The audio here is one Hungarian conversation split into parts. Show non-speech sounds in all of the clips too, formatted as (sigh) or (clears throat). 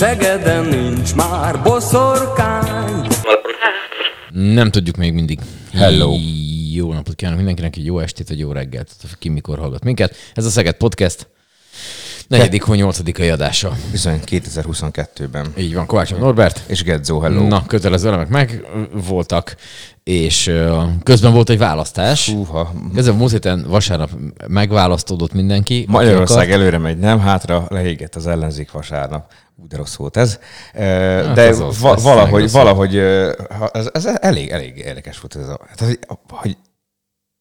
Szegeden nincs már boszorkány. Nem tudjuk még mindig. Hello. Jó napot kívánok mindenkinek, egy jó estét, vagy jó reggelt, ki mikor hallgat minket. Ez a Szeged Podcast, negyedik vagy nyolcadikai adása. Bizony 2022-ben. Így van, Kovács Norbert. És Gedzo, hello. Na, kötelező elemek meg voltak, és közben volt egy választás. Húha. Közben múlt héten vasárnap megválasztódott mindenki. Magyarország előre megy, nem hátra, leégett az ellenzék vasárnap. Úgy de rossz volt ez. Hát De az az, va- valahogy, rossz valahogy ez, ez elég, elég érdekes volt ez a... Tehát, hogy, hogy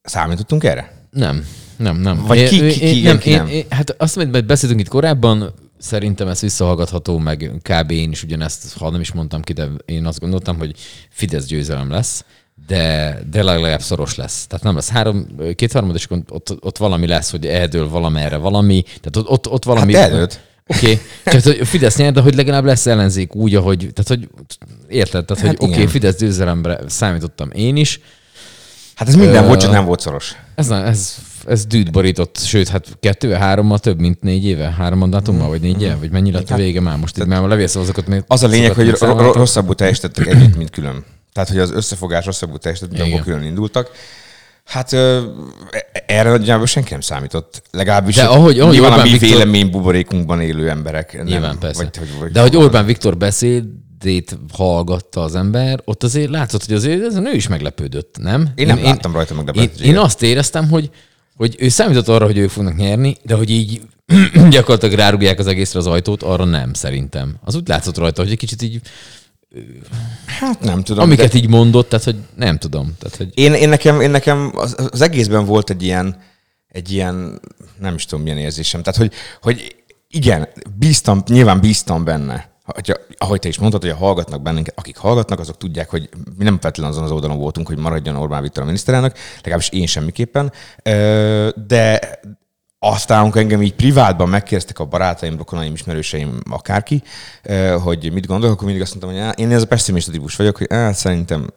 számítottunk erre? Nem, nem, nem. Vagy ki- Én- ki- én- ki- nem, ki én, nem? én, hát azt, amit beszéltünk itt korábban, szerintem ez visszahallgatható, meg kb. én is ugyanezt, ha nem is mondtam ki, de én azt gondoltam, hogy Fidesz győzelem lesz, de, de legalább szoros lesz. Tehát nem lesz három, kétharmad, és ott, ott valami lesz, hogy eldől valamerre valami, tehát ott, ott, ott valami... Hát eldőlt. Oké, okay. csak hogy Fidesz nyer, de hogy legalább lesz ellenzék úgy, ahogy, tehát hogy érted, tehát hogy Hát oké, okay. Fidesz győzelemre számítottam én is, Hát ez minden Ö, volt, csak nem volt szoros. ez, nem- ez, ez dűt borított, sőt, hát kettő, hárommal több, mint négy éve, három mandátummal, vagy négy éve, vagy mennyi lett a vége már most, így már a levélszavazokat még... Hát Az a lényeg, hogy rosszabbul teljesítettek együtt, mint külön. Tehát, hogy az összefogás rosszabbul teljesített, mint amikor külön indultak. Hát ö, e- erre nagyjából senki nem számított. Legalábbis De ahogy- ahogy nyilván a Orbán mi Viktor- vélemény buborékunkban élő emberek. Nyilván, nem, persze. Vagy, hogy, vagy, De hogy Orbán Viktor beszédét hallgatta az ember, ott azért látszott, hogy azért ez a nő is meglepődött, nem? Én nem láttam rajta én, meglepődést. én azt éreztem, hogy, hogy ő számított arra, hogy ők fognak nyerni, de hogy így (clears throat) gyakorlatilag rárugják az egészre az ajtót, arra nem szerintem. Az úgy látszott rajta, hogy egy kicsit így, Hát nem tudom. amiket de így mondott, tehát hogy nem tudom. Tehát, hogy én, én, nekem, én nekem az, az, egészben volt egy ilyen, egy ilyen, nem is tudom milyen érzésem. Tehát, hogy, hogy igen, bíztam, nyilván bíztam benne. Hogyha, ahogy te is mondtad, hogy hallgatnak bennünket, akik hallgatnak, azok tudják, hogy mi nem feltétlenül azon az oldalon voltunk, hogy maradjon Orbán Viktor a miniszterelnök, legalábbis én semmiképpen. De aztán, amikor engem így privátban megkérdeztek a barátaim, rokonaim, ismerőseim, akárki, hogy mit gondolok, akkor mindig azt mondtam, hogy én ez a pessimista típus vagyok, hogy á, szerintem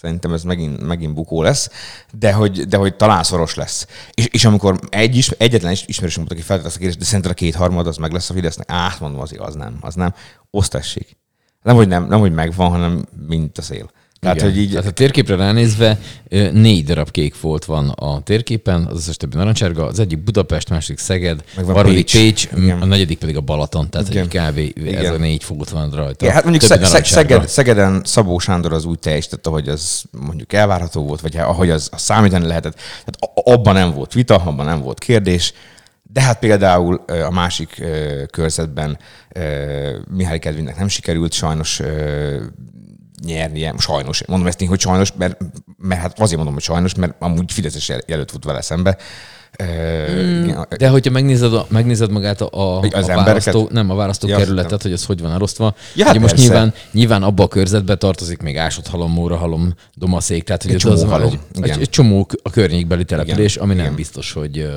Szerintem ez megint, megint bukó lesz, de hogy, de hogy talán szoros lesz. És, és amikor egy is, egyetlen is ismerősöm volt, aki feltett azt a kérdést, de szerinted a kétharmad az meg lesz a Fidesznek? Á, mondom, az, az nem, az nem. Osztassék. Nem, hogy nem, nem, hogy megvan, hanem mint a szél. Tehát, Igen. hogy így, Tehát a térképre ránézve négy darab kék folt van a térképen, az összes többi narancsárga, az egyik Budapest, második Szeged, Meg a harmadik Pécs. Pécs, Igen. a negyedik pedig a Balaton, tehát Igen. egy kávé, ez Igen. a négy folt van rajta. Ja, hát mondjuk Szeg-. Szeged, Szegeden Szabó Sándor az úgy teljesített, ahogy az mondjuk elvárható volt, vagy ahogy az, az számítani lehetett. Tehát a- abban nem volt vita, abban nem volt kérdés. De hát például a másik körzetben Mihály Kedvinnek nem sikerült sajnos nyernie, sajnos, mondom ezt én, hogy sajnos, mert, mert hát azért mondom, hogy sajnos, mert amúgy Fideszes jel- jelölt volt vele szembe. Igen, De hogyha megnézed, a, megnézed magát a, a, Az a választó, nem a választókerületet, Ja, hogy az hogy van elosztva. Ja, hát Ugye most nyilván, nyilván abba a körzetbe tartozik még Ásott halom, Móra halom, Domaszék, tehát hogy Egy ez csomó az, halom, egy, igen. egy, egy, csomó a környékbeli település, Igen, ami nem igen. biztos, hogy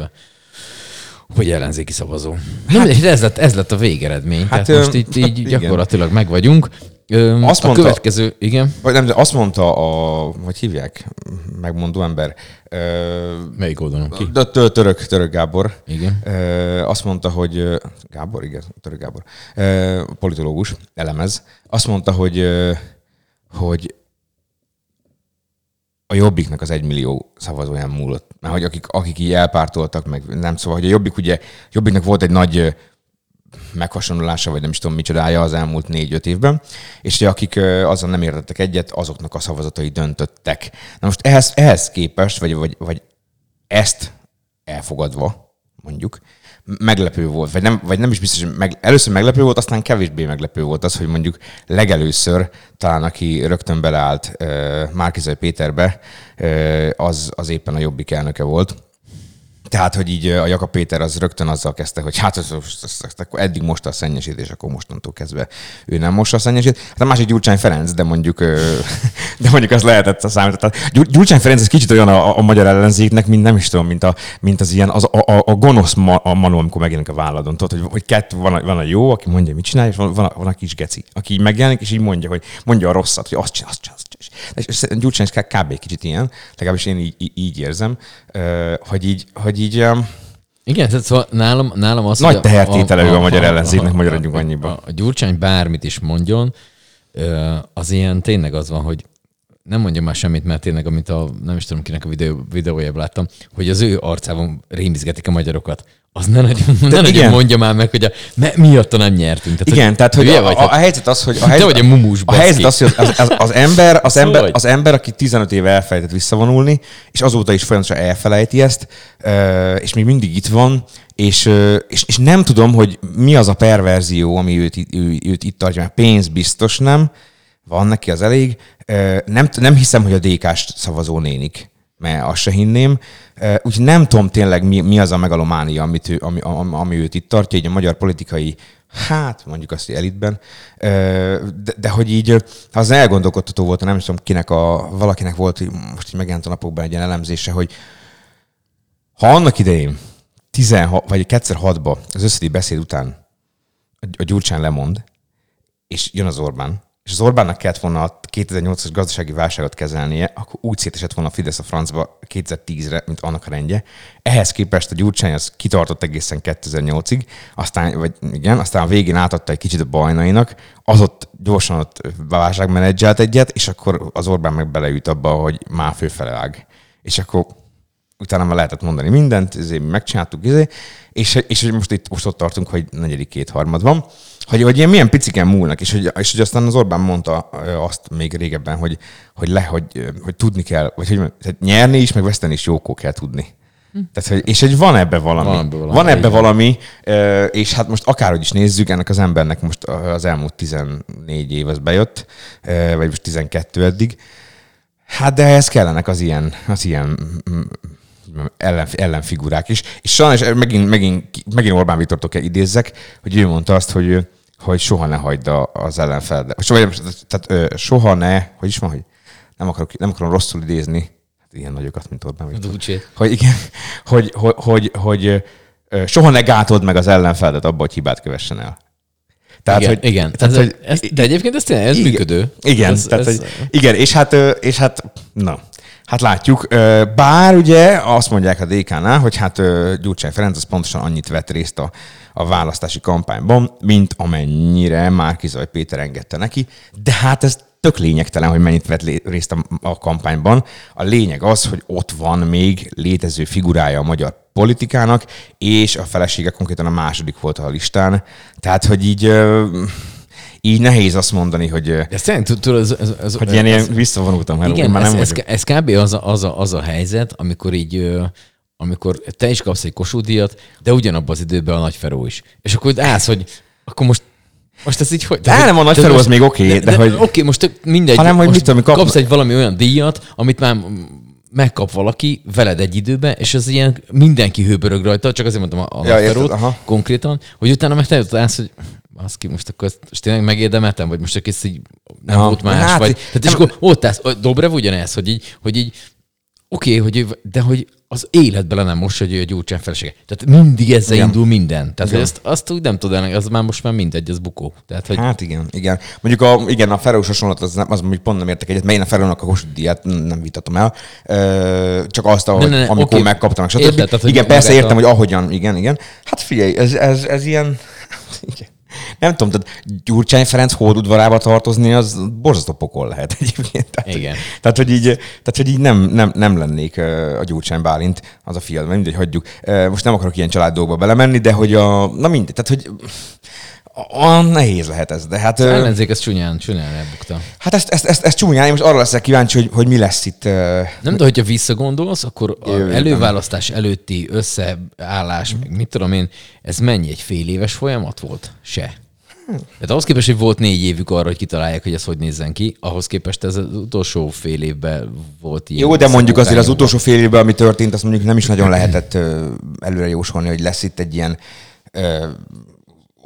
hogy ellenzéki szavazó. Hát, Na, ez, lett, ez lett a végeredmény. Hát, Hát, tehát most itt így igen. gyakorlatilag meg vagyunk. Ö, Azt a mondta- következő, igen. Vagy nem, de azt mondta a, hogy hívják, megmondó ember, ö, Melyik oldalon ki? de tö- török, török Gábor. Igen. Ö, azt mondta, hogy Gábor, igen, török Gábor, ö, politológus, elemez. Azt mondta, hogy, hogy a Jobbiknak az egymillió szavazóján múlott. Mert hogy akik, akik így elpártoltak, meg nem szóval, hogy a Jobbik ugye, Jobbiknak volt egy nagy ö, meghasonlása, vagy nem is tudom micsodája az elmúlt négy-öt évben, és ugye akik azzal nem értettek egyet, azoknak a szavazatai döntöttek. Na most ehhez, ehhez képest, vagy, vagy, vagy ezt elfogadva, mondjuk, meglepő volt, vagy nem, vagy nem is biztos, hogy meg, először meglepő volt, aztán kevésbé meglepő volt az, hogy mondjuk legelőször talán aki rögtön beleállt uh, Márkizai Péterbe, uh, az, az éppen a Jobbik elnöke volt. Tehát, hogy így a Jakab Péter az rögtön azzal kezdte, hogy hát az, az, az, az, akkor eddig most a szennyesítés, akkor mostantól kezdve ő nem most a szennyesít. Hát a másik Gyurcsány Ferenc, de mondjuk, (laughs) de mondjuk az lehetett a számít. Tehát Gyur- Gyurcsány Ferenc ez kicsit olyan a, a magyar ellenzéknek, mint nem is tudom, mint, a, mint az ilyen, az, a, a, a gonosz ma, a manó, amikor megjelenik a vállaladon. Tudod, hogy, hogy kettő, van, a, van a jó, aki mondja, mit csinál, és van, van, a, van a kis geci, aki így megjelenik, és így mondja, hogy mondja a rosszat, hogy azt csinál, azt csinál, azt csinál. És és Gyurcsány kb. kicsit ilyen, legalábbis én így, így, érzem, hogy így, hogy így Igen, tehát szóval nálam, nálam az, Nagy hogy tehertétele ő a magyar ellenzéknek, maradjunk annyiba. A, a Gyurcsány bármit is mondjon, az ilyen tényleg az van, hogy nem mondja már semmit, mert tényleg, amit a, nem is tudom kinek a videó, videójában láttam, hogy az ő arcában rémizgetik a magyarokat. Az ne nagyon, ne nagyon mondja már meg, hogy a, me, miatta nem nyertünk. Tehát, Igen, tehát hogy a, vagy, a, a, helyzet az, hogy a Te helyzet, vagy a mumus, a helyzet az, hogy az, az, az, ember, az, Szóval ember, vagy. az ember, aki 15 éve elfelejtett visszavonulni, és azóta is folyamatosan elfelejti ezt, és még mindig itt van, és, és, és nem tudom, hogy mi az a perverzió, ami őt, ő, őt itt tartja, mert pénz biztos nem, van neki az elég. Nem, nem hiszem, hogy a DK-s szavazó nénik, mert azt se hinném. Úgyhogy nem tudom tényleg, mi, mi az a megalománia, amit ő, ami, ami, ami őt itt tartja, így a magyar politikai Hát, mondjuk azt, hogy elitben. De, de hogy így, az elgondolkodtató volt, nem is tudom kinek, a, valakinek volt, most így megjelent a napokban egy ilyen elemzése, hogy ha annak idején, 16, vagy 2006-ban, az összedi beszéd után a Gyurcsán lemond, és jön az Orbán, és az Orbánnak kellett volna a 2008-as gazdasági válságot kezelnie, akkor úgy szétesett volna a Fidesz a francba 2010-re, mint annak a rendje. Ehhez képest a Gyurcsány az kitartott egészen 2008-ig, aztán, vagy igen, aztán a végén átadta egy kicsit a bajnainak, az ott gyorsan ott válságmenedzselt egyet, és akkor az Orbán meg beleüt abba, hogy már főfele ág. És akkor utána már lehetett mondani mindent, ezért megcsináltuk, ezért, és, és hogy most itt most ott tartunk, hogy negyedik kétharmad van, hogy, hogy ilyen milyen piciken múlnak, és hogy, és hogy aztán az Orbán mondta azt még régebben, hogy, hogy, le, hogy, hogy tudni kell, vagy hogy tehát nyerni is, meg veszteni is jókor kell tudni. Tehát, hogy, és hogy van ebbe valami. Van ebbe valami, Van ebbe valami, és hát most akárhogy is nézzük, ennek az embernek most az elmúlt 14 év az bejött, vagy most 12 eddig. Hát de ehhez kellenek az ilyen, az ilyen mm, ellen, ellenfigurák is. És sajnos megint, megint, megint Orbán Viktortól kell idézzek, hogy ő mondta azt, hogy, ő- hogy soha ne hagyd az ellenfeledet. Soha, tehát ö, soha ne, hogy is van, hogy nem, akarok, nem akarom rosszul idézni, hát ilyen nagyokat, mint Orbán Viktor. Hogy igen, (laughs) hogy, hogy, hogy, hogy ö, soha ne gátold meg az ellenfeledet abba, hogy hibát kövessen el. Tehát, igen, hogy, igen. Tehát, ez, hogy, ez, de egyébként ez tényleg ez igen, működő. Igen, ez, tehát, ez, hogy, igen és, hát, és hát, na, hát látjuk. Bár ugye azt mondják a DK-nál, hogy hát Gyurcsány Ferenc az pontosan annyit vett részt a, a választási kampányban, mint amennyire Márkizaj Péter engedte neki, de hát ez tök lényegtelen, hogy mennyit vett részt a, a kampányban. A lényeg az, hogy ott van még létező figurája a magyar politikának, és a felesége konkrétan a második volt a listán. Tehát, hogy így, így nehéz azt mondani, hogy, ö, Ez tényleg, tudod, ez, ez, ez, hogy ilyen, ez, ilyen visszavonultam. Hello, igen, már ez, nem ez, vagyok. ez, kb. Az a, az, a, az a helyzet, amikor így, amikor te is kapsz egy kosúdíjat, de ugyanabban az időben a nagy Feró is. És akkor állsz, hogy akkor most most ez így hogy? De nem, a Nagy de Feró most- az még oké, de hogy- Oké, most tök mindegy. Hanem, hogy mit tudom, kap- kapsz egy valami olyan díjat, amit már megkap valaki veled egy időben, és az ilyen mindenki hőbörög rajta, csak azért mondtam a, a Ja, Nagy érted, Ferót aha. konkrétan, hogy utána meg te állsz, hogy az ki, most akkor ezt tényleg megérdemeltem, vagy most csak ez így nem Ja, volt más, hát vagy, tehát és nem- akkor ott állsz, Dobrev ugyanez, hogy így, hogy így oké, hogy ő, de hogy az életbe le nem most, hogy ő a Gyurcsán felesége. Tehát mindig ezzel Igen. indul minden. Tehát Igen. hogy azt, azt úgy nem tudod, az már most már mindegy, az bukó. Tehát, hogy Hát igen, igen. Mondjuk a, igen, a Ferós hasonlat, az, nem, az mondjuk pont nem értek egyet, mert én a Ferónak a Kossuth díjat nem vitatom el. Ö, csak azt, ahogy, ne, ne, amikor oké. megkaptam, stb. Érted, tehát, hogy igen, persze értem, a- hogy ahogyan, igen, igen. Hát figyelj, ez, ez, ez ilyen... (laughs) Igen. Nem tudom, tehát Gyurcsány Ferenc hódudvarába tartozni, az borzasztó pokol lehet egyébként. Tehát, Igen. Tehát, hogy így, tehát, hogy így nem, nem, nem lennék a Gyurcsány Bálint, az a film, mindegy, hagyjuk. Most nem akarok ilyen családdolgokba belemenni, de hogy a, na mindegy, tehát, hogy a, nehéz lehet ez, de hát... az ellenzék ez csúnyán, csúnyán elbukta. Hát ezt, ezt, ezt, ezt csúnyán, én most arra leszek kíváncsi, hogy, hogy mi lesz itt. Nem, de hogyha visszagondolsz, akkor a Jövőben. előválasztás előtti összeállás, meg mit tudom én, ez mennyi egy fél éves folyamat volt? Se. Hát ahhoz képest, hogy volt négy évük arra, hogy kitalálják, hogy ez hogy nézzen ki, ahhoz képest ez az utolsó fél évben volt ilyen. Jó, de mondjuk azért az utolsó fél évben, ami történt, azt mondjuk nem is nagyon lehetett előre jósolni, hogy lesz itt egy ilyen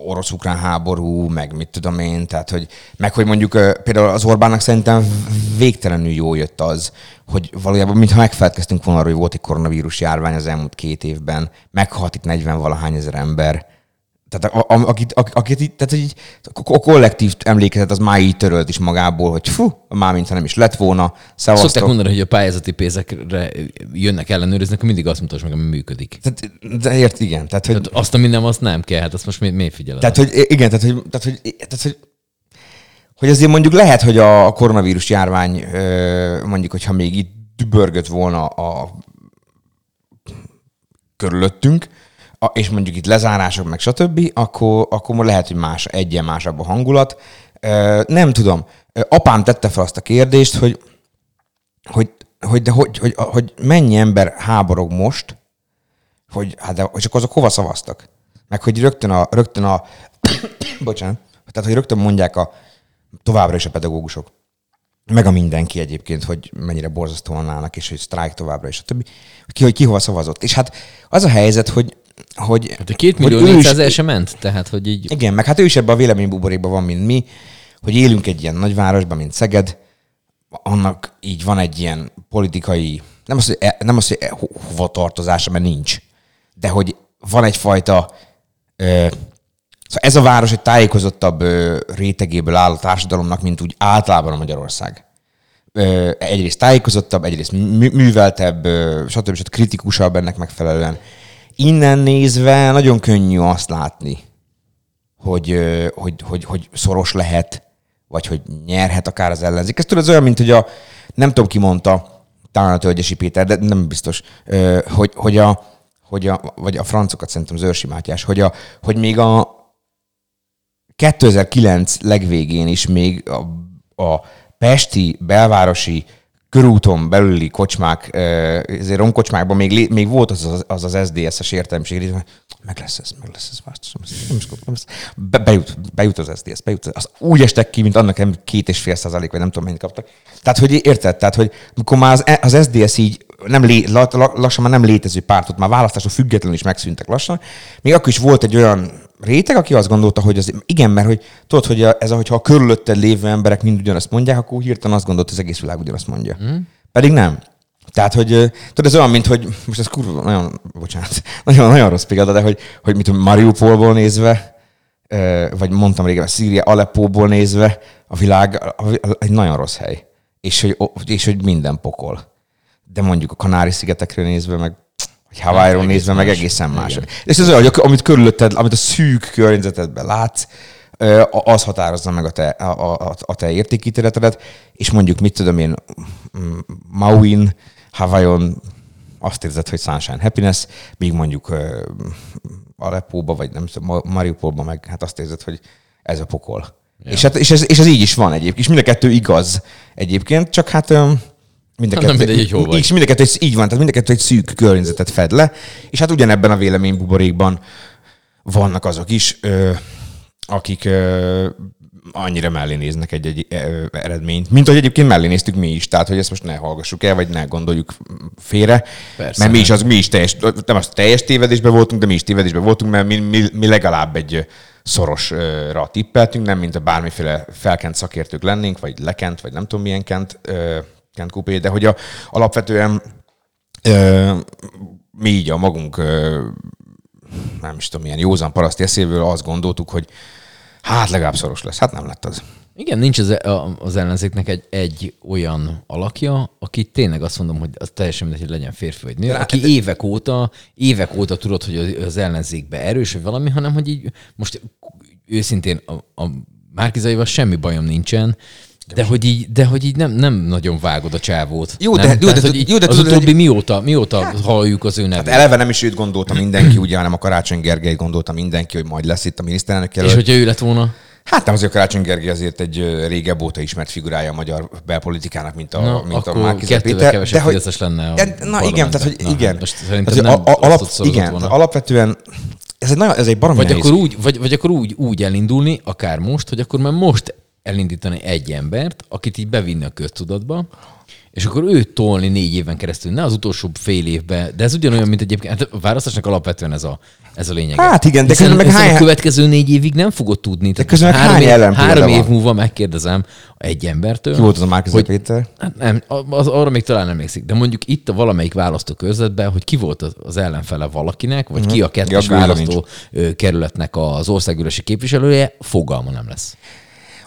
orosz-ukrán háború, meg mit tudom én, tehát hogy, meg hogy mondjuk például az Orbánnak szerintem végtelenül jól jött az, hogy valójában mintha megfelelkeztünk volna arról, hogy volt egy koronavírus járvány az elmúlt két évben, meghalt itt 40 valahány ezer ember, tehát a, a, akit, akit, tehát így, a kollektív emlékezet az már így törölt is magából, hogy fú, már mintha nem is lett volna, Szokták szavaztok. mondani, hogy a pályázati pénzekre jönnek ellenőrizni, akkor mindig azt mutasd meg, ami működik. Tehát, de ért, igen. Tehát, hogy, Tehát azt a minden, azt nem kell, hát azt most mi, mi figyeled? tehát, hogy igen, tehát, hogy, tehát, hogy, tehát, hogy hogy azért mondjuk lehet, hogy a koronavírus járvány, mondjuk, hogyha még itt dübörgött volna a körülöttünk, a- és mondjuk itt lezárások, meg stb., akkor, akkor lehet, hogy más, egyen másabb a hangulat. Nem tudom. Apám tette fel azt a kérdést, hogy, hogy, hogy, de hogy, hogy, hogy mennyi ember háborog most, hogy, hát de, és akkor azok hova szavaztak? Meg hogy rögtön a, rögtön a (coughs) bocsánat, tehát hogy rögtön mondják a továbbra is a pedagógusok, meg a mindenki egyébként, hogy mennyire borzasztóan állnak, és hogy sztrájk továbbra is, a többi, hogy ki, hogy ki hova szavazott. És hát az a helyzet, hogy, hogy, Hát a két millió hogy is- 400 el sem ment, tehát hogy így... igen, meg hát ő is ebben a véleménybuborékban van, mint mi, hogy élünk egy ilyen nagyvárosban, mint Szeged, annak így van egy ilyen politikai, nem az, hogy, e- nem az, hogy e- ho- hova tartozása, mert nincs, de hogy van egyfajta, ö, szóval ez a város egy tájékozottabb ö, rétegéből áll a társadalomnak, mint úgy általában a Magyarország. Ö, egyrészt tájékozottabb, egyrészt mű- műveltebb, ö, stb. stb. kritikusabb ennek megfelelően. Innen nézve nagyon könnyű azt látni, hogy, hogy, hogy, hogy szoros lehet, vagy hogy nyerhet akár az ellenzék. Ez tudod, ez olyan, mint hogy a, nem tudom ki mondta, talán a Tölgyesi Péter, de nem biztos, hogy, hogy a, hogy a, vagy a francokat szerintem az Őrsi Mátyás, hogy, a, hogy még a 2009 legvégén is még a, a pesti, belvárosi körúton belüli kocsmák, ezért romkocsmákban még, még volt az az, az, az SZDSZ-es értelmiség, meg lesz ez, meg lesz ez, ez nem is gondolom, be, bejut, bejut az SZDSZ, bejut, az úgy estek ki, mint annak nem két és fél százalék, vagy nem tudom mennyit kaptak. Tehát, hogy érted, tehát, hogy amikor már az, az SZDSZ így nem lé, la- la- lassan már nem létező pártot, már választások függetlenül is megszűntek lassan, még akkor is volt egy olyan réteg, aki azt gondolta, hogy az, igen, mert hogy tudod, hogy ez, hogyha a körülötted lévő emberek mind ugyanazt mondják, akkor hirtelen azt gondolt, hogy az egész világ ugyanazt mondja. Mm. Pedig nem. Tehát, hogy tudod, ez olyan, mint hogy, most ez kurva, nagyon, bocsánat, (laughs) nagyon, nagyon rossz példa, de hogy, hogy mit Mariupolból nézve, vagy mondtam régen, Szíria, Aleppóból nézve, a világ egy nagyon rossz hely. És hogy, és hogy minden pokol. De mondjuk a Kanári-szigetekre nézve, meg vagy Hawaii-ról nézve, meg más. egészen más. Igen. És ez olyan, hogy amit körülötted, amit a szűk környezetedben látsz, az határozza meg a te, a, a, a te értékítéletedet, és mondjuk, mit tudom én, mm, Mauin, Hawaiion azt érzed, hogy sunshine happiness, míg mondjuk ö, Aleppóba, vagy nem tudom, Ma- Mariupolba meg hát azt érzed, hogy ez a pokol. Ja. És, hát, és, ez, és ez így is van egyébként, és mind a kettő igaz egyébként, csak hát mind a Hát nem mindegy, hogy hol vagy. és mind a kettő, egy- így van, tehát mind a kettő egy szűk környezetet fed le, és hát ugyanebben a véleménybuborékban vannak azok is, ö, akik ö, annyira mellé néznek egy-egy eredményt, mint hogy egyébként mellé néztük mi is, tehát hogy ezt most ne hallgassuk el, vagy ne gondoljuk félre, Persze, mert mi is, az, mi is teljes, nem az teljes tévedésben voltunk, de mi is tévedésben voltunk, mert mi, mi, mi legalább egy szorosra tippeltünk, nem mint a bármiféle felkent szakértők lennénk, vagy lekent, vagy nem tudom milyen kent, kent kupé, de hogy a, alapvetően ö, mi így a magunk ö, nem is tudom, milyen józan paraszt eszéből azt gondoltuk, hogy hát legalább szoros lesz. Hát nem lett az. Igen, nincs az, a- az ellenzéknek egy, egy olyan alakja, aki tényleg azt mondom, hogy az teljesen mindegy, hogy legyen férfi vagy nő, De- aki de- évek óta, évek óta tudod, hogy az- az ellenzékbe erős, vagy valami, hanem hogy így most őszintén a, a Márkizaival semmi bajom nincsen, de hogy így, de hogy így nem, nem nagyon vágod a csávót. Jó, nem? de- jó, Tehát, de- hogy így jó, de az tudod, utóbbi hogy- mióta, mióta halljuk az ő nevét. Hát eleve nem is őt gondolta mindenki, ugye, hanem a Karácsony Gergely gondolta mindenki, hogy majd lesz itt a miniszterelnök És jelölt. hogyha ő lett volna, Hát nem azért a Karácsony Gergely azért egy régebb óta ismert figurája a magyar belpolitikának, mint a, Na, mint a kettővel Péter. kevesebb hogy- lenne a Na igen, tehát hogy. Na, igen. hát most Azért nem a, a, azt alap, igen, volna. alapvetően ez egy, nagyon, ez egy baromi Vagy nehéz. akkor, úgy, vagy, vagy akkor úgy, úgy elindulni, akár most, hogy akkor már most elindítani egy embert, akit így bevinni a köztudatba, és akkor őt tolni négy éven keresztül, ne az utolsó fél évben, de ez ugyanolyan, mint egyébként, hát a választásnak alapvetően ez a, ez a lényeg. Hát igen, de Hiszen, közben meg hány- a következő négy évig nem fogod tudni. De közben három, hány év, három év van? múlva megkérdezem egy embertől. Ki volt az a Márkizai hogy- Péter? Hát nem, az, arra még talán emlékszik, de mondjuk itt a valamelyik választókörzetben, hogy ki volt az, az ellenfele valakinek, vagy ki a kettes Ja, gőzöm választó ö, kerületnek az országgyűlési képviselője, fogalma nem lesz.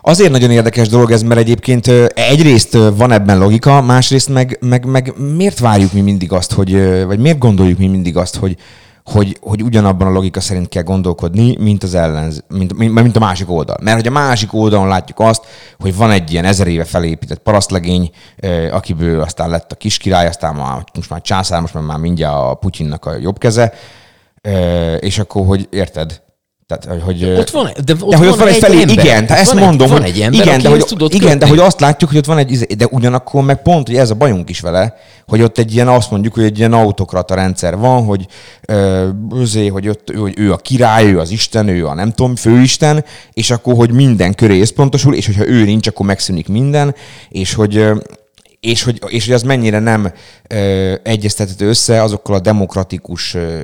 Azért nagyon érdekes dolog ez, mert egyébként egyrészt van ebben logika, másrészt meg, meg, meg miért várjuk mi mindig azt, hogy, vagy miért gondoljuk mi mindig azt, hogy, hogy, hogy ugyanabban a logika szerint kell gondolkodni, mint az ellenz, mint, mint, mint a másik oldal. Mert hogy a másik oldalon látjuk azt, hogy van egy ilyen ezer éve felépített parasztlegény, akiből aztán lett a kiskirály, aztán már, most már császár, most már, már mindjárt a Putyinnak a jobb keze, és akkor, hogy érted? Tehát, hogy, Ott van, de ott de hogy ott van egy felé, ember. igen, tehát ezt van mondom, egy, van egy ember, igen, de hogy, tudod igen, de hogy azt látjuk, hogy ott van egy, izé- de ugyanakkor meg pont, hogy ez a bajunk is vele, hogy ott egy ilyen, azt mondjuk, hogy egy ilyen autokrata rendszer van, hogy, özé, hogy, ott, hogy ő a király, ő az Isten, ő a nem tudom, főisten, és akkor, hogy minden köré összpontosul, és hogyha ő nincs, akkor megszűnik minden, és hogy és hogy, és hogy az mennyire nem ö, egyeztethető össze azokkal a demokratikus ö,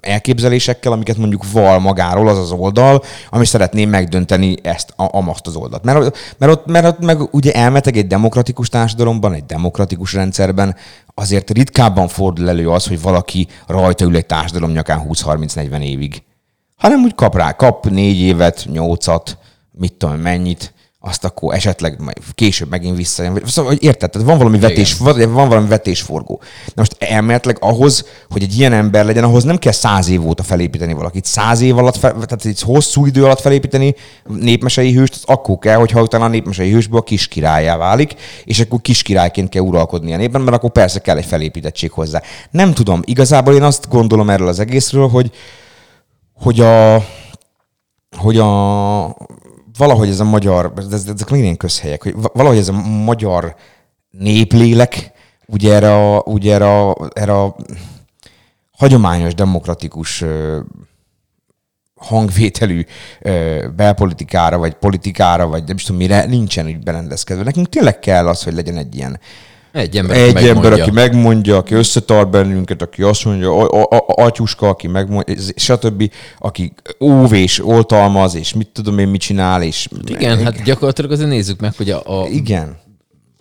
elképzelésekkel, amiket mondjuk val magáról az az oldal, ami szeretné megdönteni ezt, a, amazt az oldalt. Mert, mert, ott, mert ott meg ugye elmeteg egy demokratikus társadalomban, egy demokratikus rendszerben azért ritkábban fordul elő az, hogy valaki rajta ül egy társadalom nyakán 20-30-40 évig. Hanem úgy kap rá, kap négy évet, nyolcat, mit tudom, mennyit, azt akkor esetleg majd később megint visszajön. Szóval, hogy érted, tehát van valami vetés, van van valami vetésforgó. Na most elméletileg ahhoz, hogy egy ilyen ember legyen, ahhoz nem kell száz év óta felépíteni valakit. Száz év alatt, fel, tehát egy hosszú idő alatt felépíteni népmesei hőst, az akkor kell, hogyha utána a népmesei hősből a kis királyá válik, és akkor kis királyként kell uralkodni a népben, mert akkor persze kell egy felépítettség hozzá. Nem tudom, igazából én azt gondolom erről az egészről, hogy, hogy a, hogy a, valahogy ez a magyar, ez- ezek ilyen közhelyek, hogy va- valahogy ez a magyar néplélek, ugye erre a, ugye erre a, erre a hagyományos, demokratikus hangvételű ö, belpolitikára, vagy politikára, vagy nem is tudom mire, nincsen úgy berendezkedve. Nekünk tényleg kell az, hogy legyen egy ilyen Egy ember, egy aki ember, megmondja. aki megmondja, aki összetart bennünket, aki azt mondja, a, a, a, atyuska, aki megmondja, stb., aki óv és oltalmaz, és mit tudom én, mit csinál, és... Igen, hát gyakorlatilag azért nézzük meg, hogy a, a, Igen.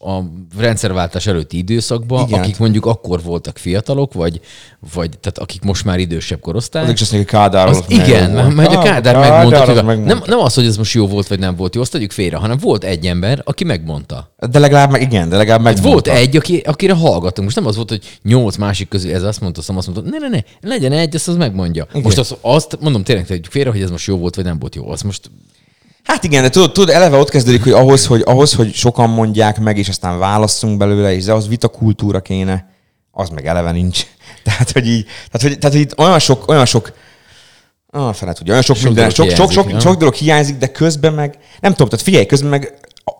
A rendszerváltás előtti időszakban, Igen. akik mondjuk akkor voltak fiatalok, vagy, vagy tehát akik most már idősebb korosztály, Azok is azt mondják, hogy Kádár az igen, mert, a Kádár Kádár megmondta, a, megmondta. nem, nem az, hogy ez most jó volt, vagy nem volt jó, azt tegyük félre, hanem volt egy ember, aki megmondta. De legalább, meg, igen, de legalább Hát megmondta. volt egy, aki, akire hallgatunk. Most nem az volt, hogy nyolc másik közül ez azt mondta, azt mondta, ne, ne, ne, legyen egy, ezt az megmondja. Igen. Most azt, azt, mondom tényleg, tegyük félre, hogy ez most jó volt, vagy nem volt jó. Azt most Hát igen, de tudod, tudod, eleve ott kezdődik, hogy ahhoz, hogy ahhoz, hogy sokan mondják meg, és aztán válasszunk belőle, és az vitakultúra kéne, az meg eleve nincs. (laughs) Tehát, hogy így, tehát, hogy, tehát, hogy itt olyan sok, olyan sok, ah, fele tudja, olyan sok, Sok minden, sok, sok, hiányzik, sok, nem? sok dolog hiányzik, de közben meg, nem tudom, tehát figyelj, közben meg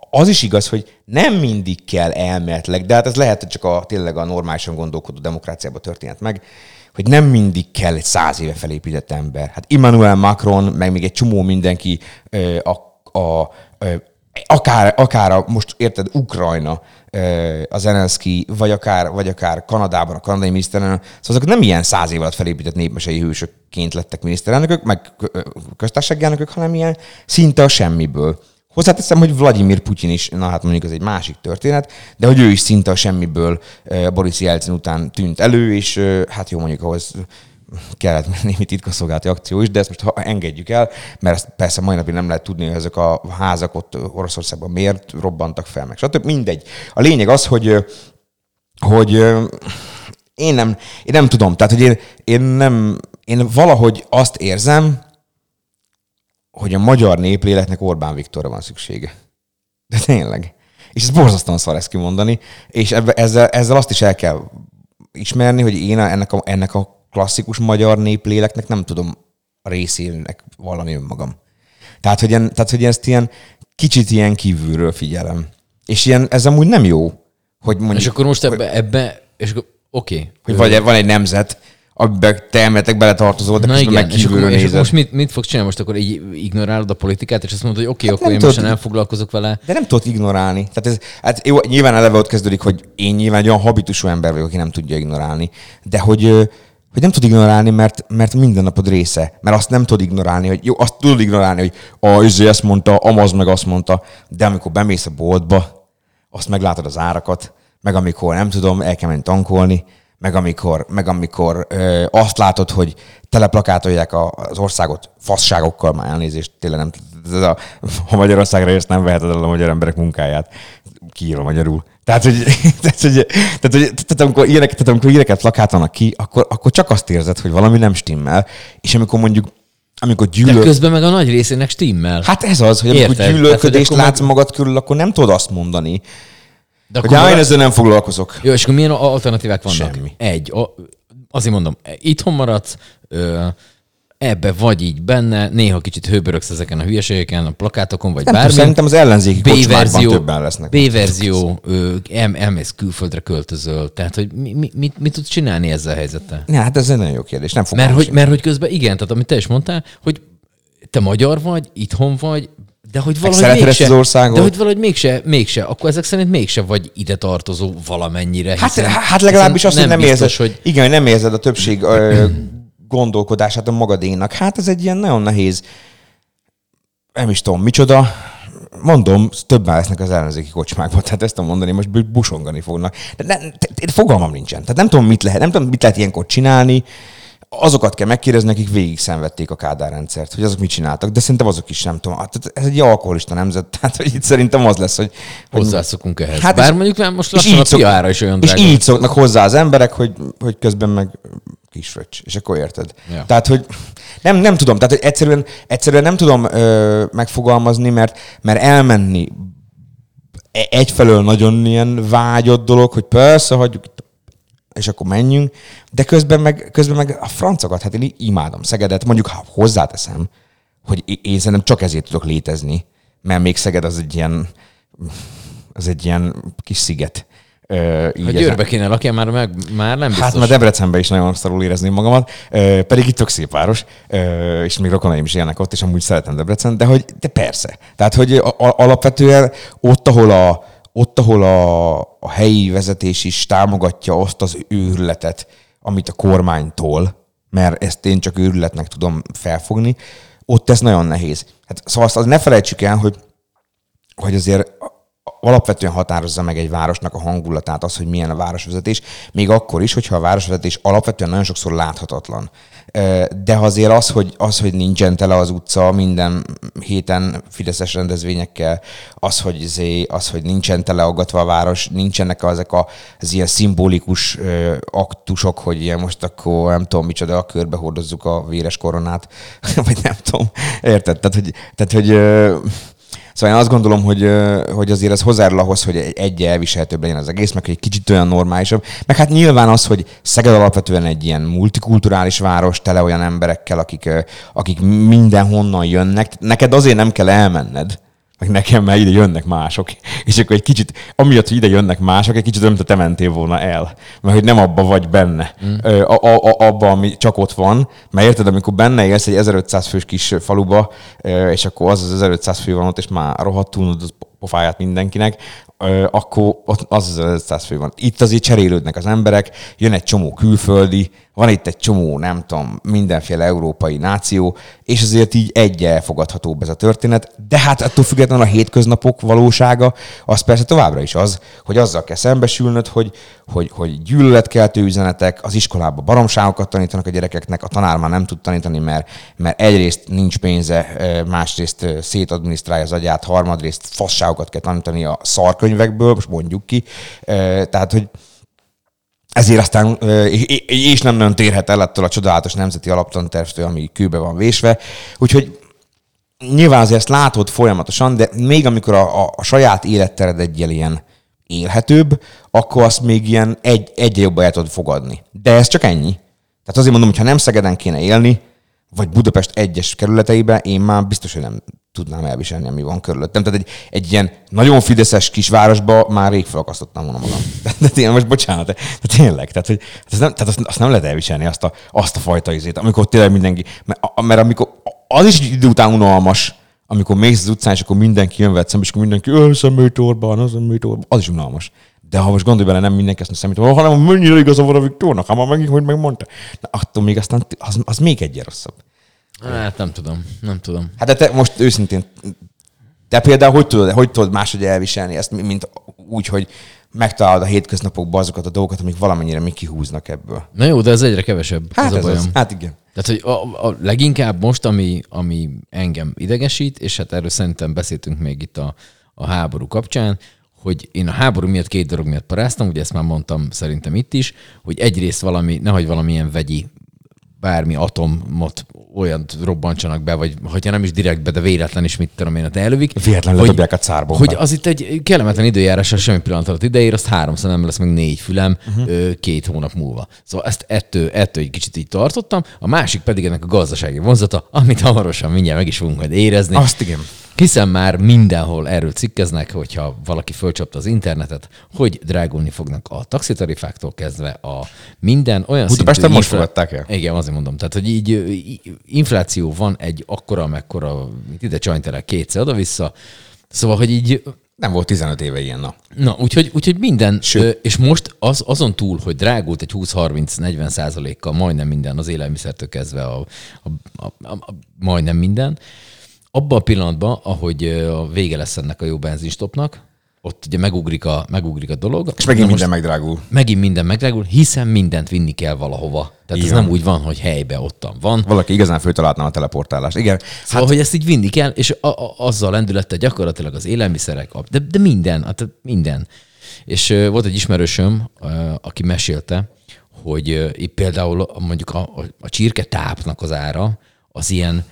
az is igaz, hogy nem mindig kell elméletileg, de hát ez lehet, hogy csak a, tényleg a normálisan gondolkodó demokráciában történt meg, hogy nem mindig kell egy száz éve felépített ember. Hát Emmanuel Macron, meg még egy csomó mindenki a, a, akár, akár a, most érted, Ukrajna, ö, a Zelenszky, vagy akár, vagy akár Kanadában a kanadai miniszterelnök, szóval azok nem ilyen száz év alatt felépített népmesei hősökként lettek miniszterelnökök, meg köztársasági elnökök, hanem ilyen szinte a semmiből. Hozzáteszem, hogy Vladimir Putyin is, na hát mondjuk ez egy másik történet, de hogy ő is szinte a semmiből Boris Jelcin után tűnt elő, és hát jó mondjuk ahhoz kellett némi titkosszolgálati akció is, de ezt most ha engedjük el, mert ezt persze mai napig nem lehet tudni, hogy ezek a házak ott Oroszországban miért robbantak fel, meg stb. Mindegy. A lényeg az, hogy, hogy én nem, én nem tudom, tehát hogy én, én nem, én valahogy azt érzem, hogy a magyar népléleknek Orbán Viktorra van szüksége. De tényleg. És ez borzasztóan szar ezt kimondani, és ebbe, ezzel, ezzel azt is el kell ismerni, hogy én ennek a, ennek a klasszikus magyar népléleknek nem tudom részének vallani önmagam. Tehát, hogy, ilyen, tehát, hogy ezt ilyen kicsit ilyen kívülről figyelem. És ilyen, ez amúgy nem jó, hogy mondjuk... És akkor most ebbe, ebbe és akkor oké. hogy vagy van egy nemzet, amiben te elméletek beletartozol, de Na igen, meg és akkor, kívülről és akkor nézed. most mit, mit fogsz csinálni? Most akkor így ignorálod a politikát, és azt mondod, hogy oké, okay, Hát akkor én most tudod. nem foglalkozok vele. De nem tudod ignorálni. Tehát ez, hát jó, nyilván eleve ott kezdődik, hogy én nyilván egy olyan habitusú ember vagyok, aki nem tudja ignorálni. De hogy, hogy nem tud ignorálni, mert, mert minden napod része. Mert azt nem tudod ignorálni, hogy jó, azt tudod ignorálni, hogy a izé ezt mondta, amaz meg azt mondta, de amikor bemész a boltba, azt meglátod az árakat, meg amikor nem tudom, el kell menni tankolni, meg amikor, meg amikor ö, azt látod, hogy teleplakátolják a, az országot fasságokkal, már elnézést, tényleg nem, ez a, ha Magyarországra jössz, nem veheted el a magyar emberek munkáját. Kiírom magyarul. Tehát, hogy, (laughs) tehát, hogy, tehát, hogy, tehát, amikor ilyenek, tehát amikor ilyeneket plakátolnak ki, akkor, akkor csak azt érzed, hogy valami nem stimmel, és amikor mondjuk amikor De gyűlöl... közben meg a nagy részének stimmel. Hát ez az, hogy amikor Érted? Gyűlölködést meg- látsz magad körül, akkor nem tudod azt mondani, De hogy én ezzel nem foglalkozok. Jó, és akkor milyen alternatívák vannak? Semmi. Egy, a, azért mondom, itthon maradsz, ö, ebbe vagy így benne, néha kicsit hőbörögsz ezeken a hülyeségeken, a plakátokon, vagy bármi. szerintem az ellenzéki B-verzió, többen lesznek. B-verzió, el, elmész külföldre költözöl. Tehát, hogy mi, mi, mit, mit tudsz csinálni ezzel a helyzettel? Ja, hát ez egy nagyon jó kérdés. Nem fogom Mert hogy, mert hogy közben igen, tehát amit te is mondtál, hogy te magyar vagy, itthon vagy, de hogy valahogy szereted mégse, az országot? de hogy valahogy mégse, mégse, akkor ezek szerint mégse vagy ide tartozó valamennyire. Hát, hiszen- hát legalábbis hiszen azt, hogy nem biztos, érzed, hogy igen, nem érzed a többség ö, gondolkodását a magadénak. Hát ez egy ilyen nagyon nehéz, nem is tudom, micsoda. Mondom, többen lesznek az ellenzéki kocsmákban, tehát ezt tudom mondani, most bu- busongani fognak. De ne, fogalmam nincsen. Tehát nem tudom, mit lehet, nem tudom, mit lehet ilyenkor csinálni. Azokat kell megkérdezni, akik végig szenvedték a Kádár rendszert, hogy azok mit csináltak, de szerintem azok is nem tudom. Hát ez egy alkoholista nemzet, (laughs) tehát hogy itt szerintem az lesz, hogy, hogy hozzászokunk ehhez. Hát Bár ez- mondjuk már most és lassan a szok- piára is olyan És drága. így szoknak hozzá az emberek, hogy, hogy közben meg kisröcs, és akkor érted. Ja. Tehát, hogy nem, nem tudom, tehát hogy egyszerűen, egyszerűen nem tudom ö, megfogalmazni, mert, mert elmenni e- egyfelől nagyon ilyen vágyott dolog, hogy persze hagyjuk itt és akkor menjünk, de közben meg, közben meg a francokat, hát én imádom Szegedet, mondjuk ha hozzáteszem, hogy én- szerintem csak ezért tudok létezni, mert még Szeged az egy ilyen, az egy ilyen kis sziget. Ö, így Ha ezen- Győrbe kéne lakjál, már, meg, már nem biztos. Hát már Debrecenben is nagyon szarul érezném magamat, ö, pedig itt tök szép város, ö, és még rokonaim is élnek ott, és amúgy szeretem Debrecen, de hogy de persze. Tehát, hogy a, a, alapvetően ott, ahol a, ott, ahol a, a helyi vezetés is támogatja azt az őrületet, amit a kormánytól, mert ezt én csak őrületnek tudom felfogni, ott ez nagyon nehéz. Hát, szóval azt, azt ne felejtsük el, hogy hogy azért alapvetően határozza meg egy városnak a hangulatát az, hogy milyen a városvezetés, még akkor is, hogyha a városvezetés alapvetően nagyon sokszor láthatatlan. De azért az, hogy, az, hogy nincsen tele az utca minden héten fideszes rendezvényekkel, az, hogy, izé- az, hogy nincsen teleaggatva a város, nincsenek ezek a, az ilyen szimbolikus aktusok, hogy ilyen most akkor nem tudom micsoda, körbe hordozzuk a véres koronát, (laughs) vagy nem tudom, érted? Tehát, hogy, tehát, hogy Szóval én azt gondolom, hogy, hogy azért ez hozzájárul ahhoz, hogy egy, elviselhetőbb legyen az egész, meg egy kicsit olyan normálisabb. Meg hát nyilván az, hogy Szeged alapvetően egy ilyen multikulturális város, tele olyan emberekkel, akik, akik mindenhonnan jönnek. Neked azért nem kell elmenned, meg nekem, mert ide jönnek mások. És akkor egy kicsit, amiatt, hogy ide jönnek mások, egy kicsit olyan, mint te mentél volna el. Mert hogy nem abba vagy benne. Mm. A, a, a, abba, ami csak ott van. Mert érted, amikor benne élsz egy 1500 fős kis faluba, és akkor az az 1500 fő van ott, és már rohadtul pofáját mindenkinek, akkor ott az az 1500 fő van. Itt azért cserélődnek az emberek, jön egy csomó külföldi, van itt egy csomó, nem tudom, mindenféle európai náció, és azért így egy elfogadhatóbb ez a történet, de hát attól függetlenül a hétköznapok valósága, az persze továbbra is az, hogy azzal kell szembesülnöd, hogy, hogy, hogy gyűlöletkeltő üzenetek, az iskolában baromságokat tanítanak a gyerekeknek, a tanár már nem tud tanítani, mert, mert egyrészt nincs pénze, másrészt szétadminisztrálja az agyát, harmadrészt fasságokat kell tanítani a szarkönyvekből, most mondjuk ki. Tehát, hogy ezért aztán, és nem nagyon térhet el ettől a csodálatos nemzeti alaptantervtől, ami kőbe van vésve. Úgyhogy nyilván azért ezt látod folyamatosan, de még amikor a, a, a saját élettered egy ilyen élhetőbb, akkor azt még ilyen egy, egyre jobban el tudod fogadni. De ez csak ennyi. Tehát azért mondom, hogy ha nem Szegeden kéne élni, vagy Budapest egyes kerületeibe, én már biztos, hogy nem tudnám elviselni, ami van körülöttem. Tehát egy, egy ilyen nagyon fideszes kisvárosba már rég felakasztottam volna magam. (laughs) De tényleg, most bocsánat, de, de tényleg, tehát, hogy, ez nem, tehát azt, azt, nem lehet elviselni, azt a, azt a fajta izét, amikor tényleg mindenki, mert, mert amikor, az is idő után unalmas, amikor mész az utcán, és akkor mindenki jön veled szembe, és akkor mindenki, ő személytorban, az személytorban, az is unalmas. De ha most gondolj bele, nem mindenki ezt személytorban, hanem mennyire igaza van a Viktornak, hát már megint, hogy megmondta. Na, attól még aztán az, az még egyen rosszabb. Hát nem tudom, nem tudom. Hát de te most őszintén, te például hogy tudod, hogy tudod máshogy elviselni ezt, mint úgy, hogy megtalálod a hétköznapokban azokat a dolgokat, amik valamennyire még kihúznak ebből. Na jó, de ez egyre kevesebb. Hát ez a ez bajom. az. Hát igen. Tehát, hogy a, a leginkább most, ami, ami engem idegesít, és hát erről szerintem beszéltünk még itt a, a háború kapcsán, hogy én a háború miatt két dolog miatt paráztam, ugye ezt már mondtam szerintem itt is, hogy egyrészt valami, nehogy valamilyen vegyi bármi atomot olyan robbantsanak be, vagy hogyha nem is direktbe, de véletlen is, mit tudom én, elővik. Véletlenül hogy, ledobják a cárbombát. Hogy az itt egy kellemetlen időjárással semmi pillanat alatt ideér, azt háromszor nem lesz meg négy fülem uh-huh. két hónap múlva. Szóval ezt ettől, ettől egy kicsit így tartottam. A másik pedig ennek a gazdasági vonzata, amit hamarosan mindjárt meg is fogunk majd érezni. Azt igen. Hiszen már mindenhol erről cikkeznek, hogyha valaki fölcsapta az internetet, hogy drágulni fognak a taxitarifáktól kezdve a minden olyan Budapesten most fogadták el? Igen, azért mondom. Tehát, hogy így infláció van egy akkora, amekkora, mint ide csajntelek kétszer oda-vissza. Szóval, hogy így Nem volt 15 éve ilyen, na. Na, úgyhogy, úgyhogy minden, Sőt. és most az, azon túl, hogy drágult egy 20-30-40 százalékkal majdnem minden, az élelmiszertől kezdve a, a, a, a, a, majdnem minden, abban a pillanatban, ahogy a vége lesz ennek a jó benzinstopnak, ott ugye megugrik a, megugrik a dolog. És megint minden megdrágul. megint minden megdrágul, hiszen mindent vinni kell valahova. Tehát Így ez nem úgy van, hogy helybe ottan van. Valaki igazán föltalálná a teleportálást. Igen. Szóval, hát, hogy ezt így vinni kell, és a, a, azzal lendülette gyakorlatilag az élelmiszerek, de, de minden, hát minden. És ö, volt egy ismerősöm, ö, aki mesélte, hogy itt például mondjuk a, a, a csirke tápnak az ára az ilyen,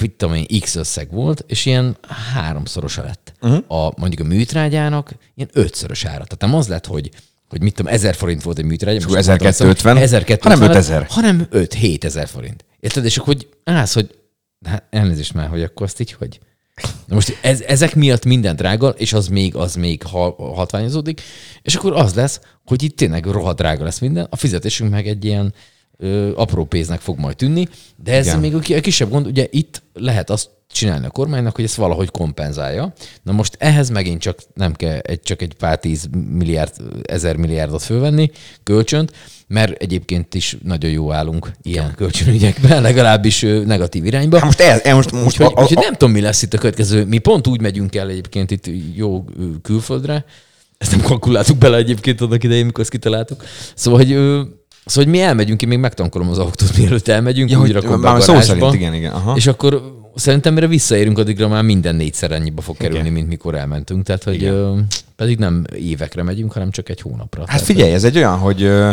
mit tudom én, x összeg volt, és ilyen háromszorosa lett. Uh-huh. A, mondjuk a műtrágyának ilyen ötszörös ára. Tehát nem az lett, hogy hogy mit tudom, 1000 forint volt egy műtrágya. mondtam, 1250, 1250 hanem lett, 5000. hanem 5-7 ezer forint. Érted? És akkor hogy állsz, hogy hát elnézést már, hogy akkor azt így, hogy Na most ez, ezek miatt minden drága, és az még, az még ha, hatványozódik, és akkor az lesz, hogy itt tényleg rohadt drága lesz minden, a fizetésünk meg egy ilyen ö, apró pénznek fog majd tűnni, de ez Igen. Még a ki- a kisebb gond, ugye itt lehet azt csinálni a kormánynak, hogy ezt valahogy kompenzálja. Na most ehhez megint csak nem kell egy, csak egy pár tíz milliárd, ezer milliárdot fölvenni, kölcsönt, mert egyébként is nagyon jó állunk ilyen kölcsönügyekben, (laughs) legalábbis negatív irányba. Hát most, el, el, most, most Úgyhogy, a, a, úgyhogy nem tudom, mi lesz itt a következő. Mi pont úgy megyünk el egyébként itt jó külföldre. Ezt nem kalkuláltuk bele egyébként annak idején, mikor ezt kitaláltuk. Szóval, hogy, szóval, hogy mi elmegyünk, én még megtankolom az autót, mielőtt elmegyünk, Ja, úgy rakom be a szó szerint, igen, igen, aha. És akkor szerintem mire visszaérünk, addigra már minden négyszer ennyibe fog kerülni, mint mikor elmentünk. Tehát, hogy ö, pedig nem évekre megyünk, hanem csak egy hónapra. hát Tehát, figyelj, ez egy olyan, hogy ö,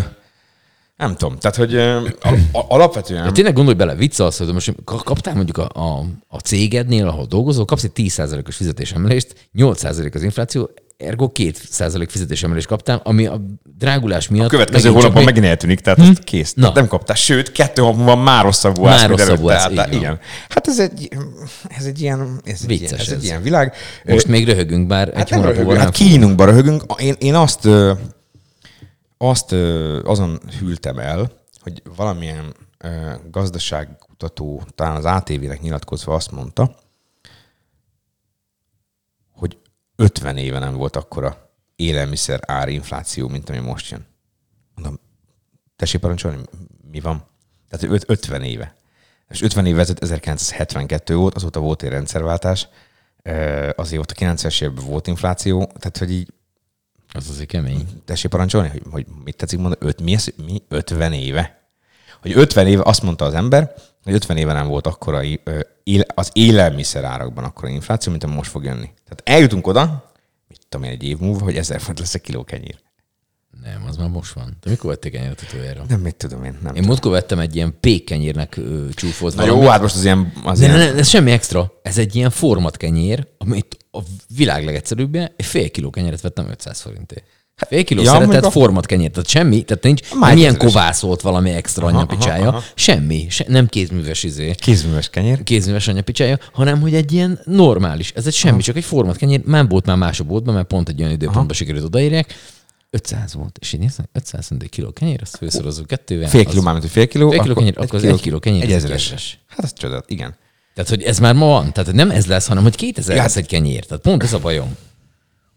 nem tudom, tehát, hogy ö, a, a, alapvetően... De tényleg gondolj bele, vicc az, hogy most ka- kaptál mondjuk a, a, a cégednél, ahol dolgozol, kapsz egy 10%-os fizetésemelést, 8% az infláció, ergo 2% fizetésemelést kaptál, ami a drágulás miatt... A következő megint hónapban még- megint eltűnik, tehát hm? kész. Na. Nem kaptál. Sőt, kettő hónap múlva már rosszabbul állsz, Már mint előtte. így van. igen. Hát ez egy, ez egy ilyen, ez egy, ilyen, ez, ez. egy ilyen világ. Most még röhögünk, bár egy Hát nem hónap röhögünk, hát kínunkba röhögünk. Én, én azt, azt azon hűltem el, hogy valamilyen gazdaságkutató, talán az ATV-nek nyilatkozva azt mondta, hogy 50 éve nem volt akkora élelmiszer árinfláció, mint ami most jön. Mondom, tessék parancsolni, mi van? Tehát öt- 50 éve. És 50 éve ezelőtt 1972 volt, azóta volt egy rendszerváltás, azért ott a 90-es években volt infláció, tehát hogy így Az azért kemény. tessék parancsolni, hogy, hogy mit tetszik mondani, öt, mi, ez, mi 50 éve? Hogy 50 éve, azt mondta az ember, 50 éve nem volt akkora, az élelmiszer árakban akkora infláció, mint ami most fog jönni. Tehát eljutunk oda, mit tudom én, egy év múlva, hogy 1000 font lesz a kiló kenyér. Nem, az már most van. De mikor vették ennyire utoljára? Nem, mit tudom én, nem. Én múltkor vettem egy ilyen pékkenyérnek ö, csúfolt Na jó, hát most az ilyen... Az De ilyen ne, ne, ez semmi extra. Ez egy ilyen format kenyér, amit a világ legegyszerűbbje, egy fél kiló kenyeret vettem 500 forintért. Fél kiló Ja, szeretett a- format kenyér, tehát semmi, tehát nincs Máj nem ilyen kovászolt valami extra Aha, anyapicsája, aha, aha. semmi, se, nem kézműves izé, Kézműves kenyér. kézműves anyapicsája, hanem hogy egy ilyen normális, ez egy semmi, csak egy format kenyér, nem volt már más a boltban, mert pont egy olyan időpontban sikerült odaírják, 500 volt, és így néztem, 500 cent egy kiló kenyér, azt főszorozunk kettővel. Fél kiló, mármint, hogy fél kiló. Fél kiló kenyér, akkor az egy kiló kenyér, Egy ezeres. Hát ez csodat, igen. Tehát, hogy ez már ma van. Tehát nem ez lesz, hanem hogy 2000 Ja. lesz egy kenyér. Tehát pont ez a bajom.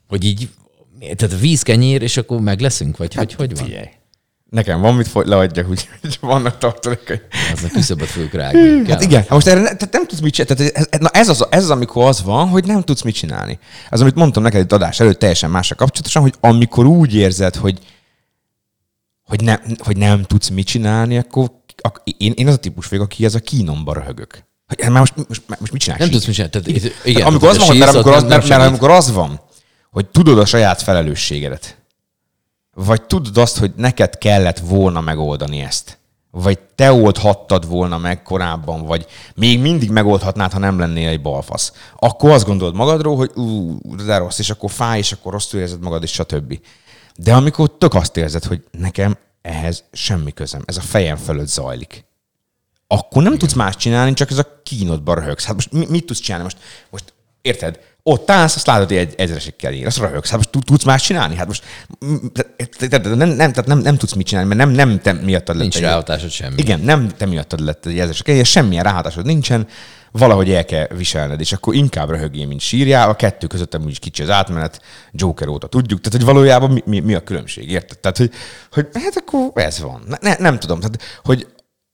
Hogy így, tehát víz kenyér, és akkor meg leszünk, vagy hogy, hogy van? Figyelj. Nekem van mit fogy, leadjak, úgy, hogy vannak tartalékai. Aznak küszöböt fogjuk rágni. Hát igen, hát most erre ne, tehát nem tudsz mit csinálni. Tehát ez, na ez, az, ez az, amikor az van, hogy nem tudsz mit csinálni. Az, amit mondtam neked itt adás előtt teljesen másra kapcsolatosan, hogy amikor úgy érzed, hogy, hogy, nem, hogy nem tudsz mit csinálni, akkor ak, én, én az a típus vagyok, aki ez a kínomba röhögök. Hogy hát már most, most, most mit csinálsz? Nem így? tudsz mit csinálni. Tehát, itt- Tehát igen, amikor az van, a mert amikor, az, mert, mert amikor az van, hogy tudod a saját felelősségedet, vagy tudod azt, hogy neked kellett volna megoldani ezt, vagy te oldhattad volna meg korábban, vagy még mindig megoldhatnád, ha nem lennél egy balfasz, akkor azt gondolod magadról, hogy ú, de rossz, és akkor fáj, és akkor rosszul érzed magad, és stb. De amikor tök azt érzed, hogy nekem ehhez semmi közem, ez a fejem fölött zajlik, akkor nem tudsz más csinálni, csak ez a kínodban röhögsz. Hát most mi, mit tudsz csinálni? Most, most érted? Ott állsz, azt látod, hogy egy ezeresekkel ír, azt röhögsz. Hát most tud- tudsz más csinálni? Hát most nem, nem, tehát nem, nem tudsz mit csinálni, mert nem, nem te miattad lett Nincs ráhatásod semmi. Igen, nem te miattad lett egy ezeresek, és semmilyen ráhatásod nincsen, valahogy el kell viselned, és akkor inkább röhögjél, mint sírjál. A kettő között amúgy kicsi az átmenet, Joker óta tudjuk, tehát hogy valójában mi, mi, mi a különbség, érted? Tehát, hogy, hogy hát akkor ez van. Ne, ne, nem tudom, tehát, hogy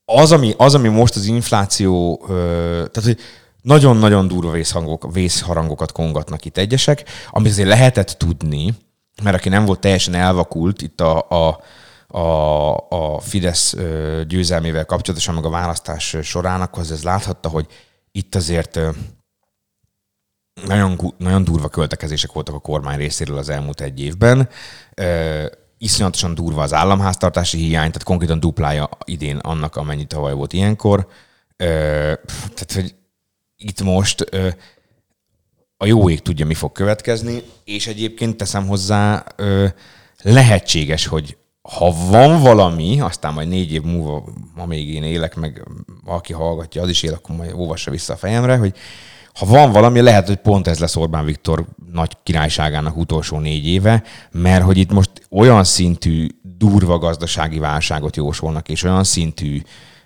az, ami, az, ami most az infláció, tehát, hogy nagyon-nagyon durva vészhangok, vészharangokat kongatnak itt egyesek, amit azért lehetett tudni, mert aki nem volt teljesen elvakult itt a, a, a, a Fidesz győzelmével kapcsolatosan, meg a választás során, akkor ez láthatta, hogy itt azért nagyon, nagyon durva költekezések voltak a kormány részéről az elmúlt egy évben. Iszonyatosan durva az államháztartási hiány, tehát konkrétan duplája idén annak, amennyi tavaly volt ilyenkor. Tehát, hogy itt most ö, a jó ég tudja, mi fog következni, és egyébként teszem hozzá, ö, lehetséges, hogy ha van valami, aztán majd négy év múlva, ma még én élek, meg aki hallgatja, az is él, akkor majd óvassa vissza a fejemre, hogy ha van valami, lehet, hogy pont ez lesz Orbán Viktor nagy királyságának utolsó négy éve, mert hogy itt most olyan szintű durva gazdasági válságot jósolnak, és olyan szintű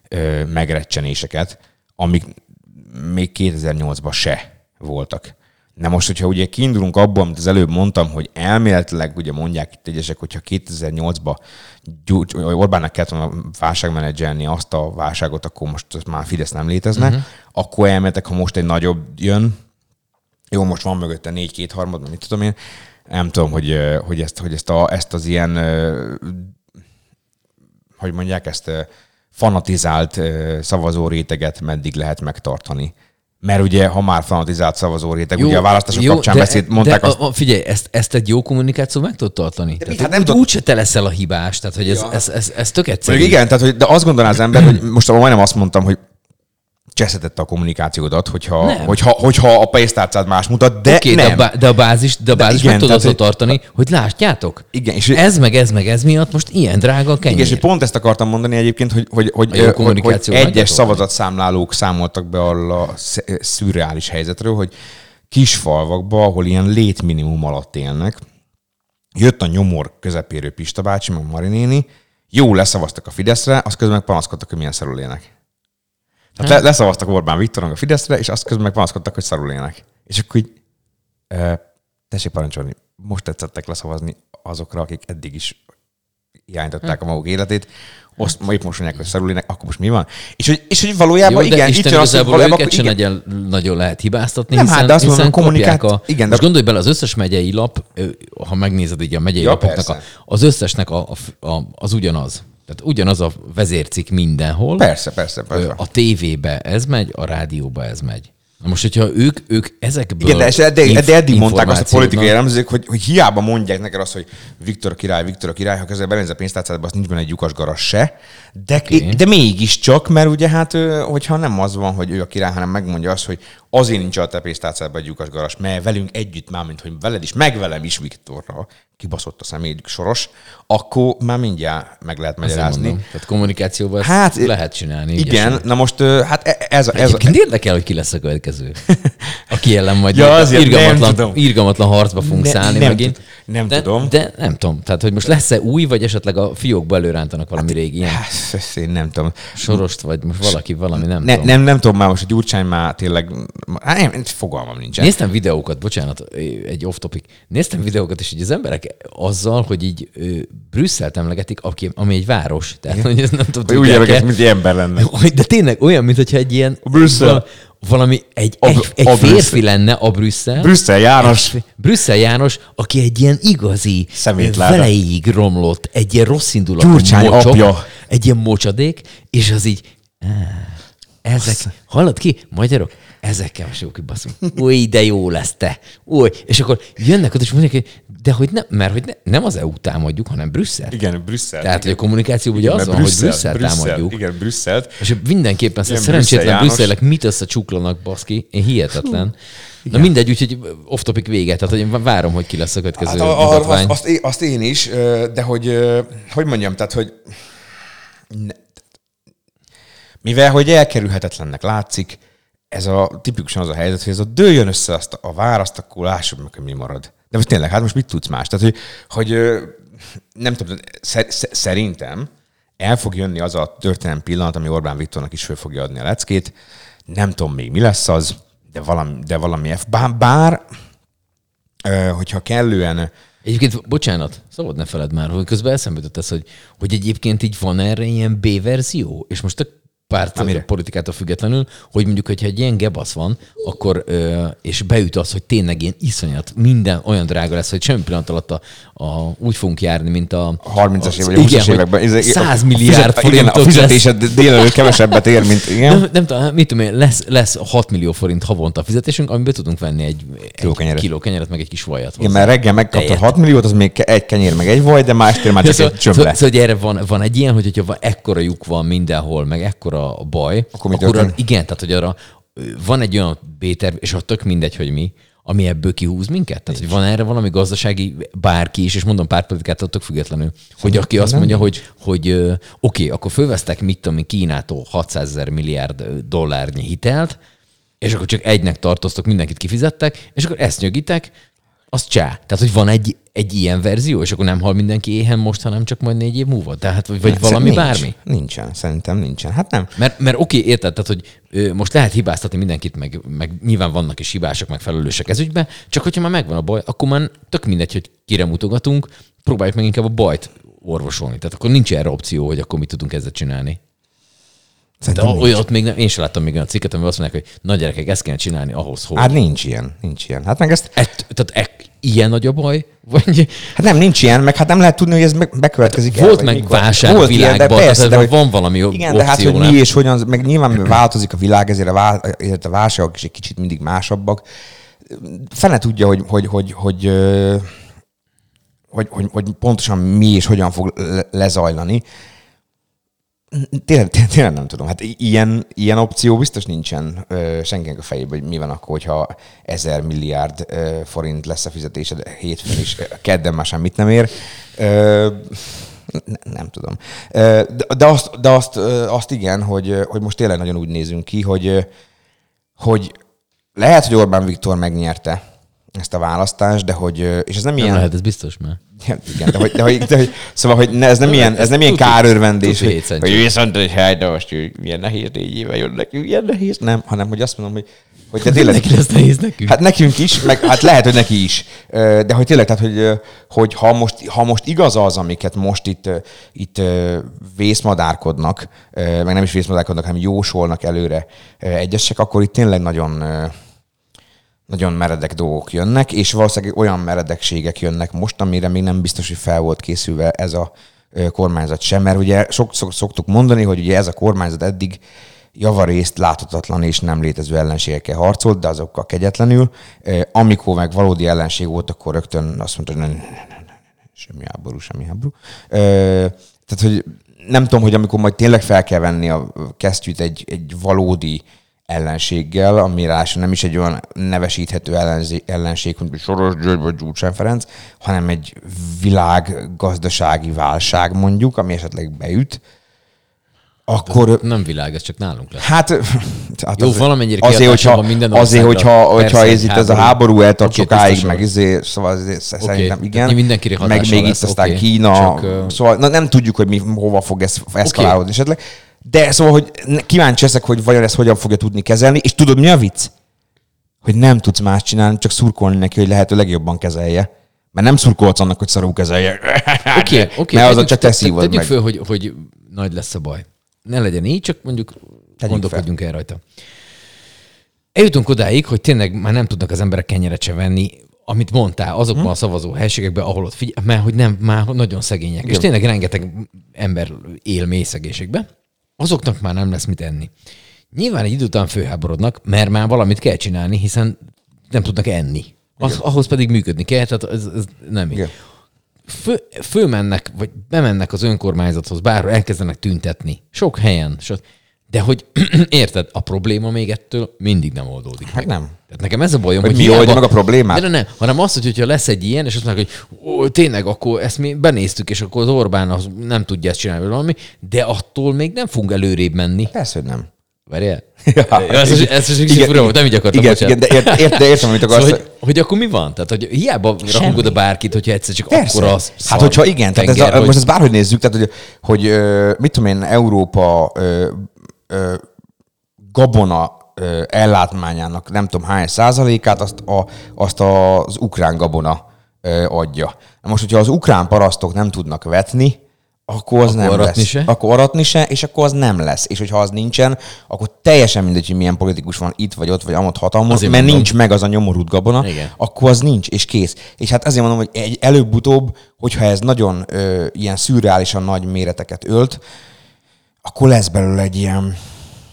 ö, megrecsenéseket, amik még 2008-ban se voltak. Na most, hogyha ugye kiindulunk abból, amit az előbb mondtam, hogy elméletileg ugye mondják itt egyesek, hogyha 2008-ban Gyurcs- Orbánnak kellett volna válságmenedzselni azt a válságot, akkor most már Fidesz nem létezne, uh-huh. akkor elméletek, ha most egy nagyobb jön, jó, most van mögötte négy két harmad, mit tudom én, nem tudom, hogy, hogy, ezt, hogy ezt, a, ezt az ilyen, hogy mondják, ezt fanatizált ö, szavazóréteget meddig lehet megtartani. Mert ugye, ha már fanatizált szavazóréteg, jó, ugye a választások jó, kapcsán beszéd, mondták de, azt, a, a, figyelj, ezt, ezt egy jó kommunikáció meg tud tartani. Tehát, hát nem úgy, tud- úgyse te leszel a hibás, tehát hogy ez, ja. ez, ez, ez tök egyszerű. Mondjuk igen, tehát, hogy, de azt gondolná az ember, hogy most majdnem azt mondtam, hogy cseszhetette a kommunikációdat, hogyha, Nem. hogyha, hogyha a pénztárcád más mutat, de Oké, nem. de, a bá- de a bázis, de a bázis igen, meg tudod tartani, hogy látjátok, Igen, és- ez meg ez meg ez miatt most ilyen drága a kenyér. Igen, és pont ezt akartam mondani egyébként, hogy, hogy, hogy, A hogy, hogy egyes szavazatszámlálók számoltak be arról a sz- szürreális helyzetről, hogy kis falvakba, ahol ilyen létminimum alatt élnek, jött a nyomor közepérő Pista bácsi, meg Mari néni, jó leszavaztak a Fideszre, azt közben meg panaszkodtak, hogy milyen szarul élnek. Tehát le, leszavaztak Orbán Viktoron a Fideszre, és azt közben meg panaszkodtak, hogy szarul élnek. És akkor így, e, tessék parancsolni, most tetszettek leszavazni azokra, akik eddig is irányították a maguk életét, azt ma épp most mondják, hogy szarul élnek, akkor most mi van? És hogy, és hogy valójában Jó, de igen, Isten itt az, hogy valójában akkor igen, nagyon, nagyon lehet hibáztatni, Nem, hiszen, hát de azt mondom, hiszen kommunikált- kapják a, igen, de- Most gondolj bele, az összes megyei lap, ha megnézed így a megyei Ja, lapoknak, a, az összesnek a, a, a, az ugyanaz. Tehát ugyanaz a vezércik mindenhol. Persze, persze, persze. A tévébe ez megy, a rádióba ez megy. Na most, hogyha ők, ők ezekből Igen, de, és eddig, inf- de eddig mondták azt a politikai elemzők, hogy, hogy hiába mondják neked azt, hogy Viktor a király, Viktor a király, ha közben benéz a pénztárcádba, azt nincs benne egy lyukas garas se, De, okay. de mégiscsak, mert ugye hát, hogyha nem az van, hogy ő a király, hanem megmondja azt, hogy azért nincs a tepésztárcában egy lyukas garas, mert velünk együtt már, mint hogy veled is, meg velem is Viktorra kibaszott a személyük soros, akkor már mindjárt meg lehet magyarázni. mondom. Tehát kommunikációban ezt Hát, lehet csinálni. Igen, ügyesen. na most hát e- ez, a- ez, a- Egyébként érdekel, hogy ki lesz a következő. (laughs) Aki ellen majd Ja, azért nem irgalmatlan, tudom. irgalmatlan harcba fogunk Ne- szállni nem megint. tud- nem de, tudom. De nem tudom. Tehát, hogy most lesz-e új, vagy esetleg a fiókba előrántanak valami régi ilyen Hát, én nem tudom. sorost, vagy most valaki valami, nem Ne, tudom. nem, nem tudom már most, hogy Gyurcsány már tényleg, hát nem, fogalmam nincsen. Néztem videókat, bocsánat, egy off-topic. Néztem videókat, és így az emberek azzal, hogy így Brüsszelt emlegetik, aki, ami egy város. Tehát, hogy ez nem tudom, úgy emlékeztek, mint egy ember lenne. (laughs) De tényleg olyan, mintha egy ilyen... Brüsszel. val- Valami, egy, A- egy, egy a férfi Brüsszel. lenne a Brüsszel. Brüsszel János. Egy- Brüsszel János, aki egy ilyen igazi, Szemétláda. veleig romlott, egy ilyen rossz indulatú Gyurcsány mocsok, apja. egy ilyen mocsadék, és az így, á, ezek, hallod ki? Magyarok, ezekkel most jó kibaszunk. Új, de jó lesz te. Új. És akkor jönnek oda, és mondják, hogy de hogy nem, mert hogy ne, nem az EU támadjuk, hanem Brüsszel. Igen, Brüsszel. Tehát, hogy a kommunikációban ugye az van, hogy Brüsszel támadjuk. Igen, Brüsszelt. És mindenképpen Igen, Igen, szerencsétlen Brüsszel brüsszelek mit összecsuklanak, baszki? Én hihetetlen. Na mindegy, úgyhogy off-topic vége. Tehát hogy én várom, hogy ki lesz a következő Hát a, a, azt, azt, én, azt én is, de hogy, hogy mondjam, tehát, hogy ne, mivel, hogy elkerülhetetlennek látszik, ez a tipikusan az a helyzet, hogy ez a dőljön össze azt a, választ, akkor lássuk meg, hogy mi marad. De most tényleg, hát most mit tudsz más? Tehát, hogy, hogy nem tudom, szer, szer- szerintem el fog jönni az a történelmi pillanat, ami Orbán Viktornak is föl fogja adni a leckét. Nem tudom még mi lesz az, de valami, de valami F. Bár, bár hogyha kellően Egyébként, bocsánat, szabad ne feled már, hogy közben eszembe jutott ez, hogy, hogy egyébként így van erre ilyen B-verzió, és most a párt Amire? politikától függetlenül, hogy mondjuk, hogyha egy ilyen gebasz van, akkor, és beüt az, hogy tényleg ilyen iszonyat, minden olyan drága lesz, hogy semmi pillanat alatt a, a, úgy fogunk járni, mint a... a 30-as évek, vagy a igen, 20-as hogy években. Ez- 100 a milliárd Igen, a forintot lesz. fizetésed délelőtt kevesebbet ér, mint igen. Nem, nem tudom, mit tudom én, lesz, lesz 6 millió forint havonta a fizetésünk, amiben tudunk venni egy, Kiló egy kenyeret. kiló kenyeret, meg egy kis vajat. Igen, mert reggel megkaptad Tejet. 6 milliót, az még egy kenyér, meg egy vaj, de más már csak szóval, egy csömle. szóval, szóval, erre van, van egy ilyen, hogy hogyha ekkora lyuk van mindenhol, meg ekkora a baj, Akkor mi akkor arra, igen, tehát hogy arra van egy olyan B-terv, és ott tök mindegy, hogy mi, ami ebből kihúz minket? Tehát, hogy van erre valami gazdasági bárki is, és mondom pártpolitikától tök függetlenül, hogy aki azt mondja, hogy, hogy oké, akkor fölvesztek, mit tudom én, Kínától 600 ezer milliárd dollárnyi hitelt, és akkor csak egynek tartoztok, mindenkit kifizettek, és akkor ezt nyögitek, az csá. Tehát, hogy van egy, egy ilyen verzió, és akkor nem hal mindenki éhen most, hanem csak majd négy év múlva. Tehát, vagy, vagy valami Nincs. bármi. Nincsen, szerintem nincsen. Hát nem. Mert, mert oké, érted, tehát, hogy ö, most lehet hibáztatni mindenkit, meg, meg nyilván vannak is hibások, meg felelősek ez ügyben, csak hogyha már megvan a baj, akkor már tök mindegy, hogy kire mutogatunk, próbáljuk meg inkább a bajt orvosolni. Tehát akkor nincs erre opció, hogy akkor mit tudunk ezzel csinálni. De Szerintem olyan, ott még nem, én sem láttam még olyan cikket, amiben azt mondják, hogy nagy gyerekek, ezt kéne csinálni ahhoz, hogy. Hát nincs ilyen, nincs ilyen. Hát meg ezt, Et, tehát e, ilyen nagy a baj? Vagy hát nem, nincs ilyen, meg hát nem lehet tudni, hogy ez meg, bekövetkezik Volt vagy meg mikor. válság Volt világban, de persze, de hogy, van valami Igen, de hát, opció, hogy nem? mi és hogyan, meg nyilván változik a világ, ezért a, ezért a válságok is egy kicsit mindig másabbak. Fene tudja, hogy, hogy, hogy, hogy, ö, hogy, hogy, hogy pontosan mi és hogyan fog le- lezajlani. Tényleg, tényleg, nem tudom. Hát ilyen, ilyen opció biztos nincsen ö, senkinek a fejében, hogy mi van akkor, hogyha ezer milliárd ö, forint lesz a fizetésed hétfőn is, kedden már semmit nem ér. Ö, ne- nem tudom. Ö, De, de, azt, de azt, azt igen, hogy, hogy most tényleg nagyon úgy nézünk ki, hogy, hogy lehet, hogy Orbán Viktor megnyerte ezt a választást, de hogy, és ez nem, Nem ilyen... lehet, ez biztos már. Ja, igen, de hogy, de hogy, de hogy szóval, hogy ne, ez nem ilyen, ez nem ilyen tuti hogy, hogy viszont, hogy hát, de most milyen nehéz négy éve jön nekünk, milyen nehéz. Nem, hanem, hogy azt mondom, hogy, hogy de tényleg, Neki lesz nehéz nekünk. Hát nekünk is, meg hát lehet, hogy neki is. De hogy tényleg, tehát, hogy, hogy ha, most, ha most igaz az, amiket most itt, itt vészmadárkodnak, meg nem is vészmadárkodnak, hanem jósolnak előre egyesek, akkor itt tényleg nagyon nagyon meredek dolgok jönnek, és valószínűleg olyan meredekségek jönnek most, amire még nem biztos, hogy fel volt készülve ez a kormányzat sem, mert ugye sokszor szoktuk mondani, hogy ugye ez a kormányzat eddig javarészt láthatatlan és nem létező ellenségekkel harcolt, de azokkal kegyetlenül. Amikor meg valódi ellenség volt, akkor rögtön azt mondta, hogy ne, ne, ne, ne, ne, semmi háború, semmi háború. Tehát, hogy nem tudom, hogy amikor majd tényleg fel kell venni a kesztyűt egy, egy valódi ellenséggel, ami ráadásul nem is egy olyan nevesíthető ellenzé- ellenség, mint Soros György vagy Gyurcsány Ferenc, hanem egy világgazdasági válság mondjuk, ami esetleg beüt, akkor Nem világ, ez csak nálunk lesz. Hát, hát Jó, valamennyire azért, hogyha, minden azért, hogyha, hogyha ez itt ez a háború. eltart Oké, sokáig, meg ezért, szóval azért szerintem tehát igen. mindenkire meg még lesz, itt aztán oké. Kína, Csak, szóval na, nem tudjuk, hogy mi hova fog ez eszkalálódni esetleg. De szóval, hogy kíváncsi leszek, hogy vajon ezt hogyan fogja tudni kezelni, és tudod, mi a vicc? Hogy nem tudsz más csinálni, csak szurkolni neki, hogy lehető legjobban kezelje. Mert nem szurkolsz annak, hogy szarul kezelje. Oké, (laughs) oké. Mert az tegyük- csak te szívod Tegyük meg. föl, hogy, hogy nagy lesz a baj. Ne legyen így, csak mondjuk gondolkodjunk el rajta. Eljutunk odáig, hogy tényleg már nem tudnak az emberek kenyeret se venni, amit mondtál, azokban Hm? a szavazó helységekben, ahol ott figyel, mert hogy nem, már nagyon szegények. És tényleg rengeteg ember él mély szegénységbe, azoknak már nem lesz mit enni. Nyilván egy idő után főháborodnak, mert már valamit kell csinálni, hiszen nem tudnak enni. Az, ahhoz pedig működni kell, tehát ez, ez nem így Igen. fő, fölmennek, vagy bemennek az önkormányzathoz, bárhol elkezdenek tüntetni. Sok helyen. So, de hogy (clears throat) érted, a probléma még ettől mindig nem oldódik Hát meg. nem. Tehát nekem ez a bajom, Hogy hogy, mi oldja meg a problémát? De ne, ne, hanem azt, hogy hogyha lesz egy ilyen, és azt mondják, hogy ó, tényleg, akkor ezt mi benéztük, és akkor az Orbán az nem tudja ezt csinálni, valami, de attól még nem fogunk előrébb menni. Persze, hogy nem. Várjál? (laughs) Ja, ez, ez, ez, ez igen, fura volt, nem így akartam. Igen, bocsánat. igen de, ért, ért, de értem, amit akarsz. Szóval, hogy, hogy akkor mi van? Tehát, hogy hiába rakunk oda bárkit, hogyha egyszer csak Persze. akkor az Hát, hogyha igen, tehát ez tenger, a, hogy- most ezt bárhogy nézzük, tehát, hogy, hogy mit tudom én, Európa ö, gabona ö, ellátmányának nem tudom hány százalékát, azt, a, azt az ukrán gabona ö, adja. Most, hogyha az ukrán parasztok nem tudnak vetni, akkor az Akkor nem aratni lesz. se? Akkor aratni se, és akkor az nem lesz. És hogyha az nincsen, akkor teljesen mindegy, hogy milyen politikus van itt vagy ott, vagy amott hatalmon, mert mondom. nincs meg az a nyomorult gabona, Igen. akkor az nincs, és kész. És hát ezért mondom, hogy egy előbb-utóbb, hogyha ez nagyon ö, ilyen szürreálisan nagy méreteket ölt, akkor lesz belőle egy ilyen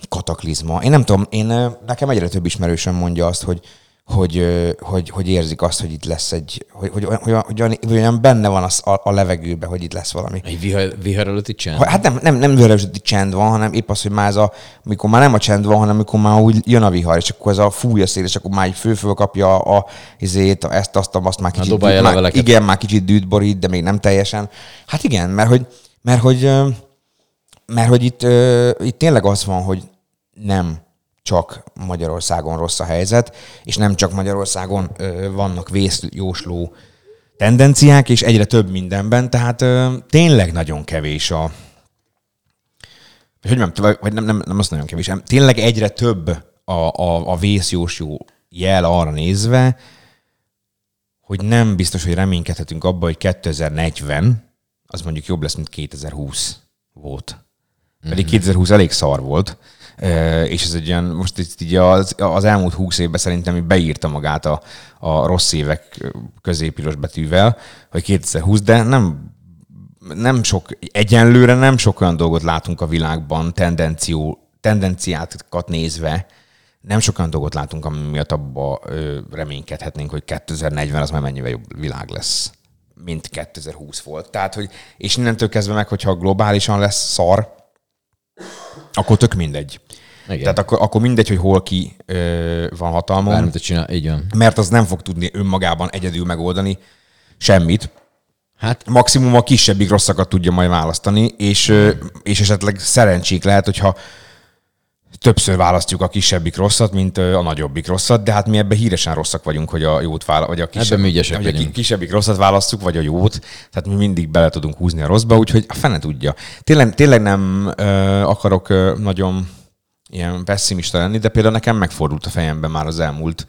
kataklizma. Én nem tudom, én, ö, nekem egyre több ismerősöm mondja azt, hogy, hogy, ö, hogy, hogy érzik azt, hogy itt lesz egy, hogy, hogy, hogy, hogy, hogy, olyan- hogy benne van az, a, a levegőben, hogy itt lesz valami. Egy vihar, vihar előtti csend? Hát nem, nem, nem vörösödi csend van, hanem épp az, hogy már ez a, amikor már nem a csend van, hanem amikor már úgy jön a vihar, és akkor ez a fúj a szél, és akkor már így fő kapja a, izét, a, ezt, azt, azt már kicsit, a már, igen, már kicsit dűt borít, de még nem teljesen. Hát igen, mert hogy, mert hogy, ö, mert hogy itt, itt tényleg az van, hogy nem csak Magyarországon rossz a helyzet, és nem csak Magyarországon vannak vészjósló tendenciák, és egyre több mindenben, tehát tényleg nagyon kevés a, hogy nem, vagy- nem, nem, nem az nagyon kevés, tényleg egyre több a, a, a vészjósló jel arra nézve, hogy nem biztos, hogy reménykedhetünk abba, hogy 2040 az mondjuk jobb lesz, mint 2020 volt. Pedig 2020 elég szar volt, és ez egy olyan, most itt így az, az elmúlt 20 évben szerintem beírta magát a, a rossz évek középiros betűvel, hogy 2020, de nem nem sok, egyenlőre nem sok olyan dolgot látunk a világban tendenció, tendenciákat nézve, nem sok olyan dolgot látunk, ami miatt abba ö, reménykedhetnénk, hogy 2040 az már mennyivel jobb világ lesz, mint 2020 volt. Tehát, hogy, és innentől kezdve meg, hogyha globálisan lesz szar, akkor tök mindegy. Igen. Tehát akkor, akkor mindegy, hogy hol ki ö, van hatalmon, Bármit csinál, így van. mert az nem fog tudni önmagában egyedül megoldani semmit, Hát maximum a kisebbik rosszakat tudja majd választani, és, és esetleg szerencsék lehet, hogyha többször választjuk a kisebbik rosszat, mint a nagyobbik rosszat, de hát mi ebben híresen rosszak vagyunk, hogy a jót vála, vagy a kisebb, hogy a kisebbik rosszat választjuk, vagy a jót, tehát mi mindig bele tudunk húzni a rosszba, úgyhogy a fene tudja. Tényleg, tényleg nem ö, akarok ö, nagyon ilyen pessimista lenni, de például nekem megfordult a fejemben már az elmúlt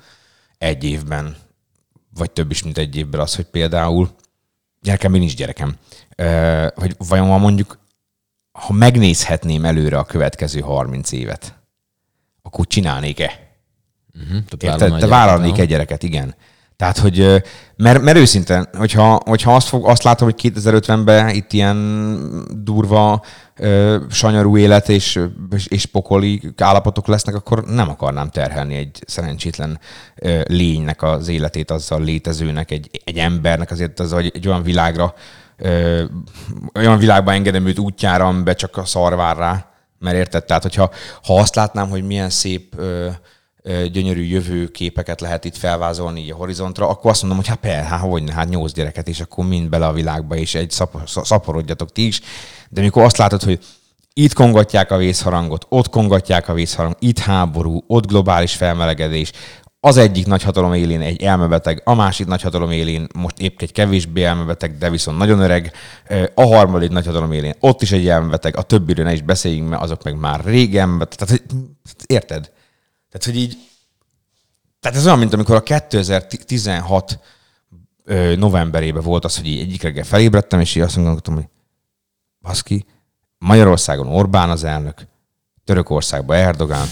egy évben, vagy több is, mint egy évben az, hogy például gyerekem, még nincs gyerekem, Ö, hogy vajon mondjuk, ha megnézhetném előre a következő 30 évet, akkor csinálnék-e? tehát Érted? vállalna Te vállalnék egy gyereket, igen. Tehát, hogy, mert, mert őszintén, hogyha, hogyha azt, fog, azt látom, hogy 2050-ben itt ilyen durva, ö, sanyarú élet és, és, és pokoli állapotok lesznek, akkor nem akarnám terhelni egy szerencsétlen ö, lénynek az életét, azzal létezőnek, egy, egy embernek azért az, hogy egy olyan világra ö, olyan világba engedem őt útjára, amiben csak a szar vár rá. Mert érted? Tehát, hogyha ha azt látnám, hogy milyen szép ö, ö, gyönyörű jövőképeket lehet itt felvázolni így a horizontra, akkor azt mondom, hogy hát per, hát hogy hát nyolc gyereket, és akkor mind bele a világba, és egy szap, szaporodjatok ti is. De mikor azt látod, hogy itt kongatják a vészharangot, ott kongatják a vészharang, itt háború, ott globális felmelegedés, az egyik nagyhatalom élén egy elmebeteg, a másik nagyhatalom élén most épp egy kevésbé elmebeteg, de viszont nagyon öreg, a harmadik nagyhatalom élén ott is egy elmebeteg, a többiről ne is beszéljünk, mert azok meg már régen, tehát érted? Tehát, hogy így, tehát ez olyan, mint amikor a 2016 ö, novemberében volt az, hogy így egyik reggel felébredtem, és így azt gondoltam, hogy baszki, Magyarországon Orbán az elnök, Törökországban Erdogán,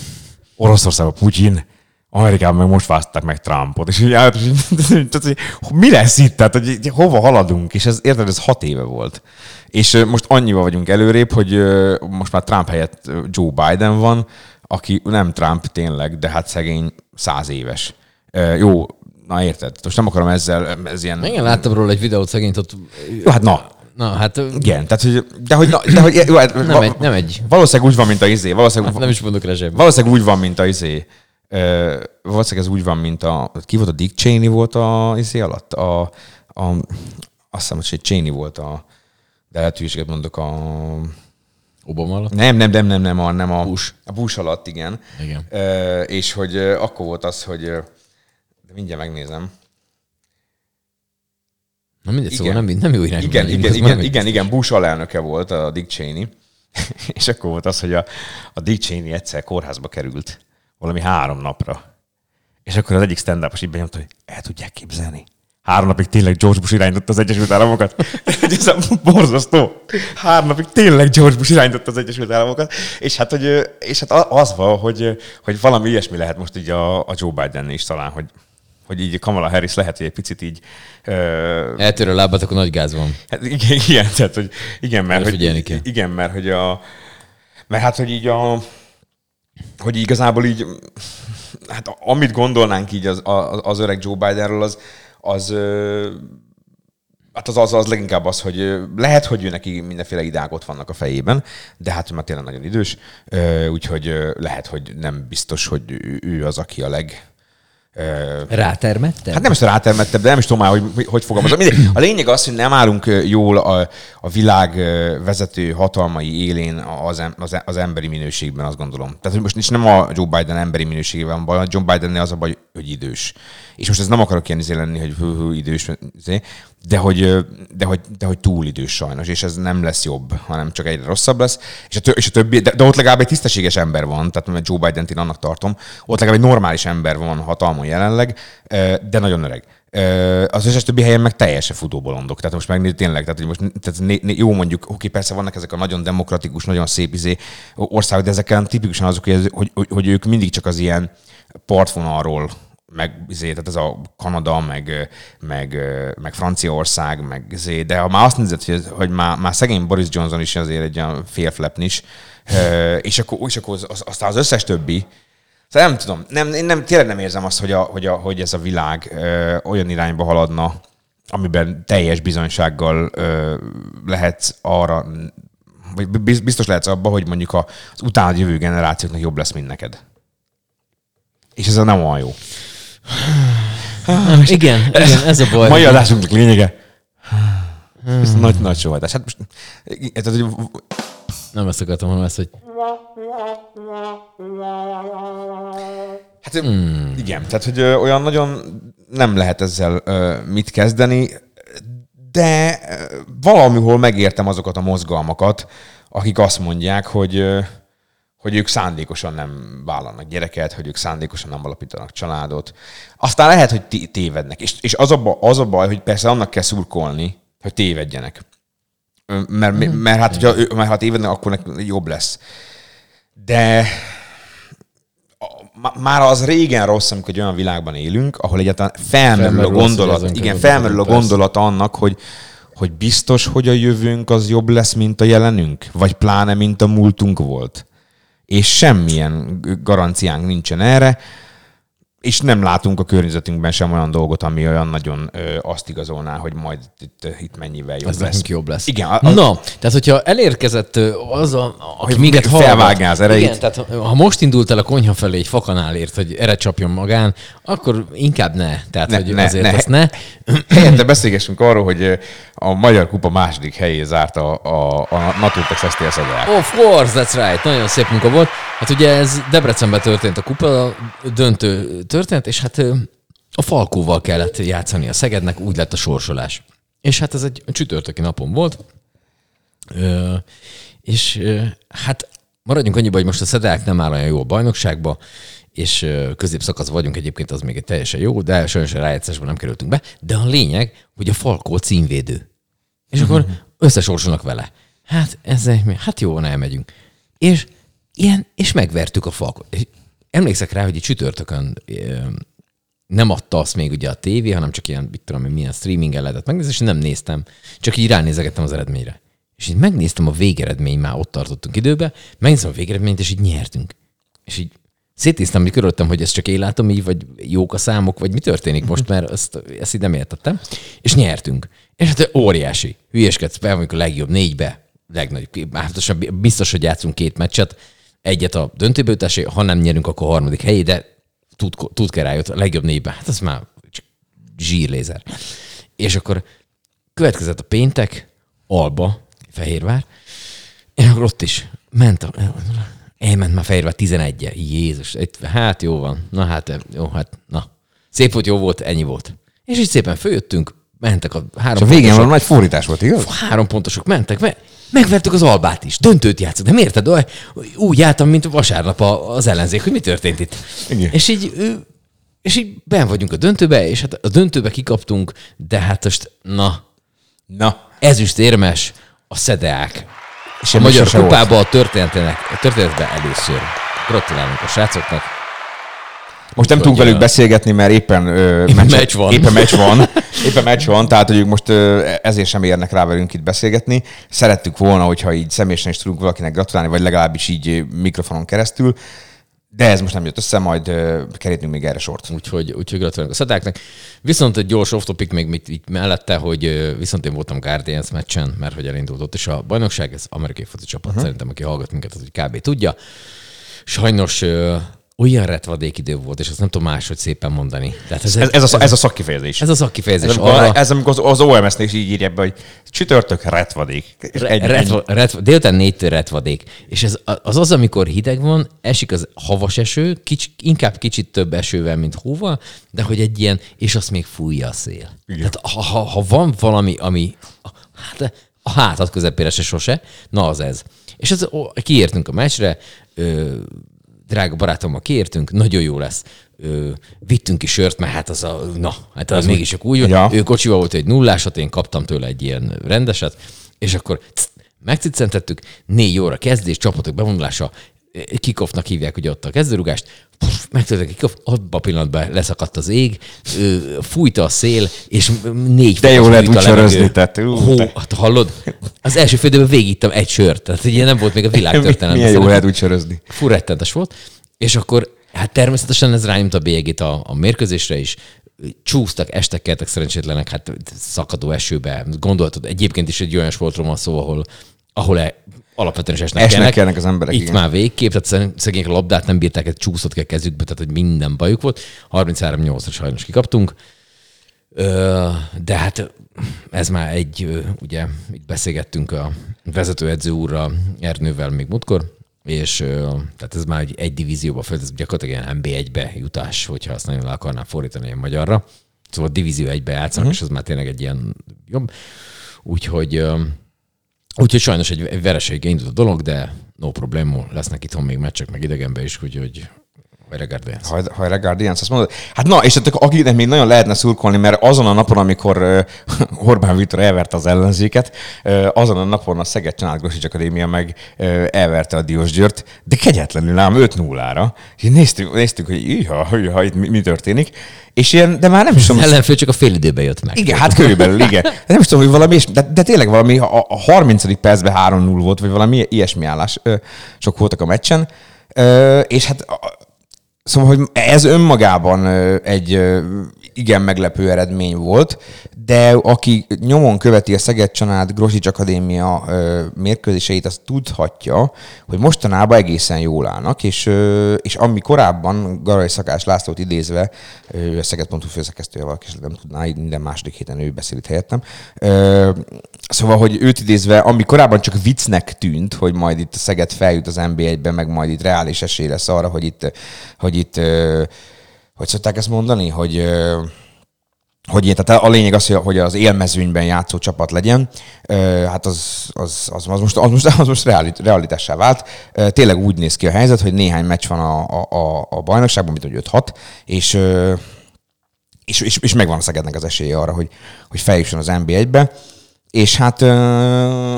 Oroszországban Putyin, Amerikában meg most választották meg Trumpot, és így, állt, és így (laughs) tehát, hogy mi lesz itt, tehát hogy így hova haladunk, és ez, érted, ez hat éve volt. És most annyival vagyunk előrébb, hogy most már Trump helyett Joe Biden van, aki nem Trump tényleg, de hát szegény száz éves. Jó, na érted, most nem akarom ezzel, ez ilyen... Igen, láttam róla egy videót szegényt ott. Jó, hát na, Na, hát igen, tehát, hogy, de hogy, na, de hogy hát, nem egy, nem egy. Valószínűleg úgy van, mint a izé. Valószínűleg, Nem is mondok rá semmi. valószínűleg úgy van, mint a izé. Ö, valószínűleg ez úgy van, mint a... Ki volt a Dick Cheney volt a izé alatt? A, a, azt hiszem, hogy Cheney volt a... De lehet hülyeséget mondok a... Obama alatt? Nem, nem, nem, nem, nem, a, nem a Bush. A Bush alatt, igen. Igen. Ö, és hogy ö, akkor volt az, hogy... De mindjárt megnézem. Na mindegy, szóval Igen. nem, nem jó irányba Igen, igen, igen, már igen, igen, Bush alelnöke volt a Dick Cheney, (laughs) és akkor volt az, hogy a, a Dick Cheney egyszer kórházba került valami három napra. És akkor az egyik stand így benyomta, hogy el tudják képzelni. Három napig tényleg George Bush irányította az Egyesült Államokat. (laughs) Ez borzasztó. Három napig tényleg George Bush irányította az Egyesült Államokat. És hát, hogy, és hát az van, hogy, hogy valami ilyesmi lehet most így a, a Joe Biden is talán, hogy, hogy így Kamala Harris lehet, hogy egy picit így ö, Eltör a lábát, akkor nagy gáz van. Hát igen, igen, tehát, hogy igen, mert, Erre hogy, igen, mert hogy a, mert hát, hogy így a, hogy igazából így, hát amit gondolnánk így az, az, az öreg Joe Bidenről, az, az Hát az, az, az leginkább az, hogy lehet, hogy ő neki mindenféle ideák ott vannak a fejében, de hát ő már tényleg nagyon idős, úgyhogy lehet, hogy nem biztos, hogy ő az, aki a leg, ö, Rátermetted? Hát nem is rátermettebb, de nem is tudom már, hogy hogy, fogalmazom. Mindegy. A lényeg az, hogy nem állunk jól a, a világ vezető hatalmai élén az, az, az emberi minőségben, azt gondolom. Tehát hogy most is nem a Joe Biden emberi minőségében van baj, a John Biden az a baj, hogy idős. És most ez nem akarok ilyen izé lenni, hogy hű, hű, idős, izé, de hogy, de, hogy, de hogy túl idős sajnos, és ez nem lesz jobb, hanem csak egyre rosszabb lesz. És a, tö- és a többi, de, de ott legalább egy tisztességes ember van, tehát mert Joe Biden-t én annak tartom, ott legalább egy normális ember van a hatalmon jelenleg, de nagyon öreg. Az összes többi helyen meg teljesen futóbolondok. Tehát most megnézzük tényleg, tehát, hogy most tehát né, né, jó mondjuk, oké, persze vannak ezek a nagyon demokratikus, nagyon szép izé, országok, de ezeken tipikusan azok, hogy, hogy, hogy, hogy ők mindig csak az ilyen partvonalról meg, izé, tehát ez a Kanada, meg, meg, meg Franciaország, meg izé, de ha már azt nézed, hogy, hogy már, már szegény Boris Johnson is azért egy olyan félflepnis, és akkor, és akkor az, aztán az összes többi, Szóval nem tudom, nem, én nem, tényleg nem érzem azt, hogy, a, hogy, a, hogy ez a világ ö, olyan irányba haladna, amiben teljes bizonysággal ö, lehetsz arra, vagy biz- biztos lehetsz abba, hogy mondjuk az utána jövő generációknak jobb lesz, mint neked. És ez a nem olyan jó. Igen, igen, ez a baj. Mai adásunknak lényege. Ez nagy, nagy sohajtás. Hát most, ez, ez, Nem ezt akartam, hanem ezt, hogy Hát hmm. igen, tehát hogy ö, olyan nagyon nem lehet ezzel ö, mit kezdeni, de ö, valamihol megértem azokat a mozgalmakat, akik azt mondják, hogy ö, hogy ők szándékosan nem vállalnak gyereket, hogy ők szándékosan nem alapítanak családot. Aztán lehet, hogy té- tévednek. És, és az, a az a baj, hogy persze annak kell szurkolni, hogy tévedjenek. Mert, mert, mert, hát, hogyha, mert ha tévednek, akkor nekik jobb lesz. De má- már az régen rossz, amikor egy olyan világban élünk, ahol egyáltalán felmerül, Felmerül a gondolat, igen, felmerül a gondolat annak, hogy, hogy biztos, hogy a jövőnk az jobb lesz, mint a jelenünk, vagy pláne, mint a múltunk volt. És semmilyen garanciánk nincsen erre. És nem látunk a környezetünkben sem olyan dolgot, ami olyan nagyon ö, azt igazolná, hogy majd itt, itt mennyivel jobb Ez lesz. jobb lesz. Igen, a- Na, tehát hogyha elérkezett az, a, aki Hogy minket felvágná az ereit. Igen, tehát ha most indult el a konyha felé egy fakanálért, hogy erre csapjon magán, akkor inkább ne. Tehát, Ne, hogy ne, azért ne. ezt ne. (clears throat) Helyette beszélgessünk arról, hogy a Magyar Kupa második helyé zárt a, a, a Naturtex STS. Of course, that's right. Nagyon szép munka volt. Hát ugye ez Debrecenben történt a kupa döntő történet, és hát a Falkóval kellett játszani a Szegednek, úgy lett a sorsolás. És hát ez egy csütörtöki napon volt. És hát maradjunk annyiba, hogy most a Szedák nem áll olyan jó a bajnokságba, és ö, középszakaszban vagyunk egyébként, az még egy teljesen jó, de sajnos a rájátszásban nem kerültünk be. De a lényeg, hogy a Falkó címvédő. És akkor összesorsolnak vele. Hát ezzel, hát jó, nem megyünk. És ilyen, és megvertük a falkot. Emlékszek rá, hogy egy csütörtökön nem adta azt még ugye a tévé, hanem csak ilyen, mit tudom, milyen streamingen lehetett megnézni, és nem néztem. Csak így ránézegettem az eredményre. És így megnéztem a végeredmény, már ott tartottunk időbe, megnéztem a végeredményt, és így nyertünk. És így szétnéztem hogy körülöttem, hogy ezt csak én látom így, vagy jók a számok, vagy mi történik most, mert ezt, ezt így nem értettem. És nyertünk. És hát óriási. Hülyeskedsz, be vagyunk a legjobb négybe, legnagyobb. Hát biztos, hogy játszunk két meccset, egyet a döntőbe jutásé, ha nem nyerünk, akkor a harmadik helyé, de tud, tud a legjobb négybe. Hát az már csak zsírlézer. És akkor következett a péntek, Alba, Fehérvár, és akkor ott is ment a, elment már Fehérvár 11 -e. Jézus, hát jó van. Na hát, jó, hát, na. Szép volt, jó volt, ennyi volt. És így szépen följöttünk, mentek a három És a végén valami nagy fordítás volt, igaz? Három pontosok mentek, me- megvertük az Albát is, döntőt játszottak. Nem érted? Úgy álltam, mint vasárnap az ellenzék, hogy mi történt itt. Igen. És így, és így ben vagyunk a döntőbe, és hát a döntőbe kikaptunk, de hát most, na, Na. ezüst érmes a szedeák. És a magyar volt. kupába a történetének, a történetben először. Gratulálunk a srácoknak. Most nem tudunk velük beszélgetni, mert éppen, ö, Éppen meccs van. Éppen meccs van. (laughs) Éppen meccs van, tehát hogy ők most ö, ezért sem érnek rá velünk itt beszélgetni. Szerettük volna, hogyha így személyesen is tudunk valakinek gratulálni, vagy legalábbis így mikrofonon keresztül. De ez most nem jött össze, majd ö, kerítünk még erre sort. Úgyhogy, úgyhogy gratulálunk a szedáknak. Viszont egy gyors off-topic még mit, itt mellette, hogy ö, viszont én voltam Guardians meccsen, mert hogy elindult ott is a bajnokság, ez amerikai foci csapat, uh-huh. szerintem aki hallgat minket, az hogy kb. tudja. Sajnos ö, olyan retvadék idő volt, és azt nem tudom máshogy szépen mondani. Tehát ez, Ez, ez, a, ez a szakkifejezés. ez a szakkifejezés ez, amikor, arra, ez amikor az, az OMS-nél is így írja be, hogy csütörtök retvadék. És egy, Retva, retva, délután négytől retvadék. És ez az az, amikor hideg van, esik az havas eső, kics, inkább kicsit több esővel, mint hóval, de hogy egy ilyen, és azt még fújja a szél. Igen. Tehát ha, ha, ha, van valami, ami hát, a hátat közepére se sose, na az ez. És ez, kiértünk a meccsre, ö, drága barátommal kiértünk, nagyon jó lesz. Ö, vittünk ki sört, mert hát az a, na, hát az, az mégis csak úgy, Ja. ja. ő kocsival volt egy nullásat, én kaptam tőle egy ilyen rendeset, és akkor cs, megcicentettük, négy óra kezdés, csapatok bevonulása, kikoffnak hívják ugye ott a kezdőrugást, a kikoff, abban a pillanatban leszakadt az ég, fújta a szél, és négy De jó a úgy tehát, Hó, hát hallod? Az első fődőben végigittem egy sört, tehát ugye nem volt még a világtörténelem. Milyen jó lehet úgy sörözni. Fú, rettenetes volt. És akkor hát természetesen ez rányomta a bélyegét a, a mérkőzésre is. Csúsztak, estek, keltek szerencsétlenek, hát szakadó esőbe. Gondoltad, egyébként is egy olyan sportról van szó, ahol, ahol e, alapvetően is esnek, Esnek kelnek. az emberek, Itt igen. már végképp, tehát szegény- szegények a labdát nem bírták, egy csúszott ki a kezükbe, tehát hogy minden bajuk volt. 33-8-ra sajnos kikaptunk. De hát ez már egy, ugye, itt beszélgettünk a vezetőedző úrral, Ernővel még múltkor, és tehát ez már egy, egy divízióba föl, ez gyakorlatilag ilyen NB1-be jutás, hogyha azt nagyon le akarnám fordítani ilyen magyarra. Szóval divízió 1-be játszanak, uh-huh. és ez már tényleg egy ilyen jobb. Úgyhogy, úgyhogy sajnos egy, vereséggel indult a dolog, de no problémó, lesznek itthon még meccsek, meg idegenben is, úgyhogy Veregardens. Haj- Hajrá Guardians, azt mondod. Hát na, és akkor akinek még nagyon lehetne szurkolni, mert azon a napon, amikor uh, (laughs) Orbán Viktor elverte az ellenzéket, uh, azon a napon a Szeged Csanád Grosics Akadémia meg uh, elverte a Diós Győrt, de kegyetlenül ám 5-0-ra. És így néztük, néztük hogy iha, iha, itt mi, mi, történik. És ilyen, de már nem is tudom, Ellenfél csak a fél időben jött meg. igen, hát körülbelül, igen. (laughs) De nem is tudom, hogy valami, is- de, de tényleg valami, a, a 30. percben 3-0 volt, vagy valami ilyesmi állás, sok voltak a meccsen. És hát Szóval, hogy ez önmagában egy igen meglepő eredmény volt, de aki nyomon követi a Szeged Csanád Grosics Akadémia mérkőzéseit, az tudhatja, hogy mostanában egészen jól állnak, és, és ami korábban Garai Szakás Lászlót idézve, a Szeged.hu főszerkesztője valaki nem tudná, minden második héten ő beszél helyettem. Szóval, hogy őt idézve, ami korábban csak viccnek tűnt, hogy majd itt a Szeged feljut az NB1-be, meg majd itt reális esély lesz arra, hogy itt, hogy itt ö, hogy szokták ezt mondani, hogy hogy ilyen, tehát a lényeg az, hogy- hogy az élmezőnyben játszó csapat legyen, hát az, az, az, az most, az most, az most realit, realitássá vált. Tényleg úgy néz ki a helyzet, hogy néhány meccs van a, a, a, bajnokságban, mint hogy 5-6, és, és, és, és megvan a Szegednek az esélye arra, hogy, hogy feljusson az NB1-be. És hát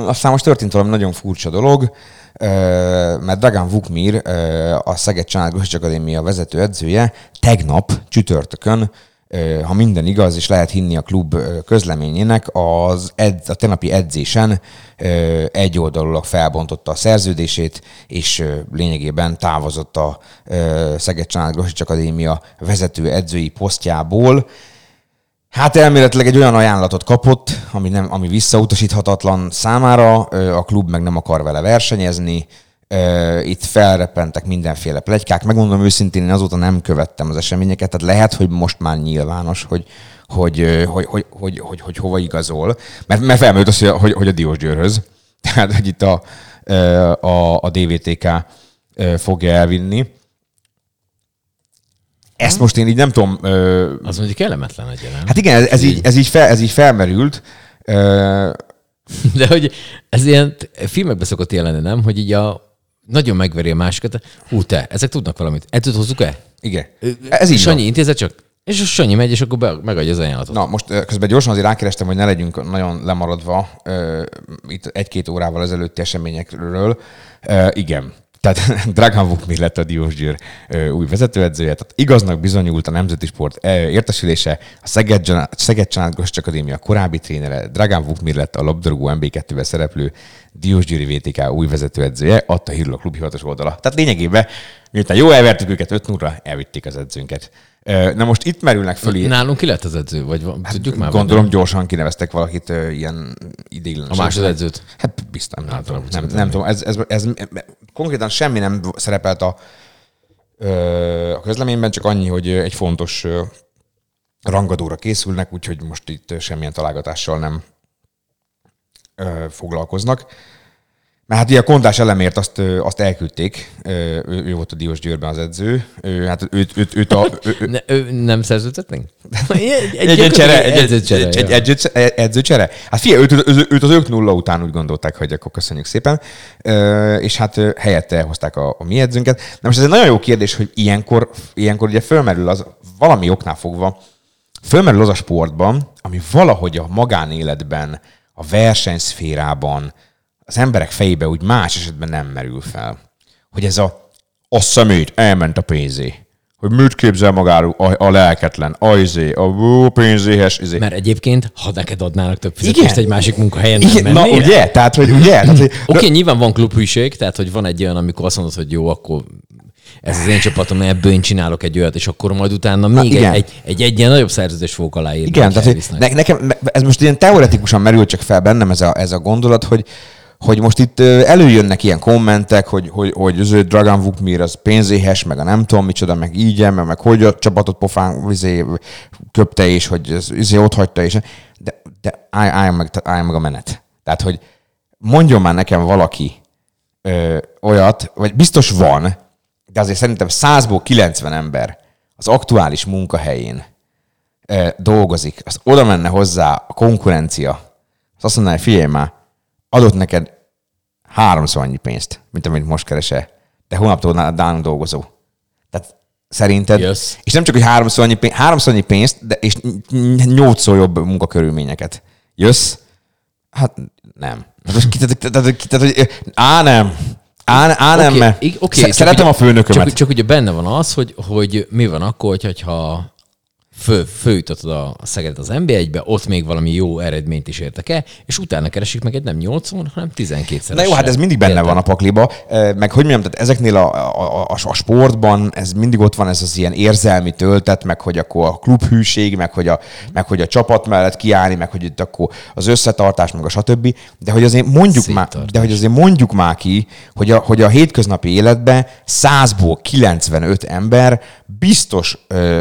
aztán most történt valami nagyon furcsa dolog, mert Dragan Vukmir, a Szeged Csanád Grosics Akadémia vezető edzője, tegnap csütörtökön, ha minden igaz, és lehet hinni a klub közleményének, az ed, a tegnapi edzésen ö, egyoldalúlag felbontotta a szerződését, és lényegében távozott a Szeged Csanád Grosics Akadémia vezető edzői posztjából. Hát elméletileg egy olyan ajánlatot kapott, ami, nem, ami visszautasíthatatlan számára, a klub meg nem akar vele versenyezni, itt felrepentek mindenféle plegykák. Megmondom őszintén, én azóta nem követtem az eseményeket, tehát lehet, hogy most már nyilvános, hogy, hogy, hogy, hogy, hogy, hogy, hogy hova igazol. Mert, mert felmerült az, hogy hogy, hogy a Diós Győrhöz. (laughs) Tehát, hogy itt a, a, a DVTK fogja elvinni. Ezt most én így nem tudom ö, Az mondjuk kellemetlen egy nem? Hát igen, ez, ez, így, ez, így, fel, ez így felmerült. Ö, (laughs) De hogy ez ilyen filmekben szokott jelenni, nem? Hogy így a nagyon megveri a másikat. Hú, te, ezek tudnak valamit. Ettől hozzuk el? igen. Ez így Sanyi van. intézet csak. És a Sanyi megy, és akkor be, megadja az ajánlatot. Na, most közben gyorsan azért rákerestem, hogy ne legyünk nagyon lemaradva ö, itt egy-két órával ezelőtti eseményekről. Ö, igen. Tehát (laughs) Dragan Vukmir lett a Diós Győr új vezetőedzője. Tehát igaznak bizonyult a Nemzeti Sport értesülése. A Szeged, Szeged Csanád Grosics Akadémia korábbi trénere Dragan Vukmir lett a labdarúgó MB2-ben szereplő Diós Győri VTK új vezetőedzője, adta hírül a klub hivatalos oldala. Tehát lényegében, miután jó elvertük őket 5 0 elvitték az edzőnket. Na most itt merülnek föl ilyen- Nálunk ki lett az edző? Vagy van, tudjuk már? Gondolom gyorsan kineveztek valakit ö, ilyen ideiglenes. A másodedzőt? Hát biztos, nem, tudom. Nem, nem tudom. Ez, ez, ez, konkrétan semmi nem szerepelt a, a közleményben, csak annyi, hogy egy fontos rangadóra készülnek, úgyhogy most itt semmilyen találgatással nem foglalkoznak. Mert hát ugye a kontás elemért azt, azt elküldték, ő, ő volt a Diós Győrben az edző, ő, hát őt, őt, őt a, ő, ő, Ne, ő, nem szerződtetnénk? (laughs) egy, egy, egy, csere, egy, edzőcsere, egy, egy, ja. edző, edzőcsere? Hát figyelj, őt, őt, az ők nulla után úgy gondolták, hogy akkor köszönjük szépen, és hát helyette elhozták a, a mi edzőnket. Na most ez egy nagyon jó kérdés, hogy ilyenkor, ilyenkor ugye fölmerül az, valami oknál fogva, fölmerül az a sportban, ami valahogy a magánéletben, a versenyszférában, az emberek fejébe úgy más esetben nem merül fel. Hogy ez a, a szemét elment a pénzé. Hogy mit képzel magáról a, a lelketlen, a izé, a ó, pénzéhes, izé. Mert egyébként, ha neked adnának több fizetést Igen. egy másik munkahelyen, Igen, nem na mennél? ugye? Tehát, hogy ugye? Tehát, hogy, (laughs) Oké, okay, nyilván van klubhűség, tehát hogy van egy olyan, amikor azt mondod, hogy jó, akkor ez az én csapatom, ebből én csinálok egy olyat, és akkor majd utána még egy, igen. egy, egy, egy ilyen nagyobb szerződést fogok aláírni. Igen, tehát ne, nekem, ne- ez most ilyen teoretikusan merül csak fel bennem ez a, ez a gondolat, hogy, hogy most itt előjönnek ilyen kommentek, hogy, hogy, hogy az ő Dragan Vukmir az pénzéhes, meg a nem tudom micsoda, meg így, meg, meg hogy a csapatot pofán izé, köpte, és hogy ez, izé ott hagyta, és de, de állj, állj, meg, állj meg a menet. Tehát, hogy mondjon már nekem valaki ö, olyat, vagy biztos van, de azért szerintem 100-ból 90 ember az aktuális munkahelyén ö, dolgozik, az oda menne hozzá a konkurencia, az azt mondaná, hogy figyelj már, adott neked háromszor annyi pénzt, mint amit most keresel, de hónaptól nálunk dolgozó. Tehát szerinted, Jössz. és nem csak, hogy háromszor annyi, pénzt, háromszor annyi pénzt, de és nyolcszor jobb munkakörülményeket. Jössz? Hát nem. Hát tehát, tehát, tehát, hogy á nem, á, á nem, Oké, mert sze- csak szeretem ugye- a főnökömet. Csak, csak ugye benne van az, hogy, hogy mi van akkor, hogyha fő, főjutottad a Szegedet az NB1-be, ott még valami jó eredményt is értek el, és utána keresik meg egy nem 80, hanem 12 Na jó, hát ez mindig benne van a pakliba, meg hogy mondjam, tehát ezeknél a, a, a, a sportban ez mindig ott van ez az ilyen érzelmi töltet, meg hogy akkor a klubhűség, meg hogy a, meg hogy a csapat mellett kiállni, meg hogy itt akkor az összetartás, meg a stb. De hogy azért mondjuk már, de hogy azért mondjuk már ki, hogy a, hogy a hétköznapi életben 100-ból 95 ember biztos,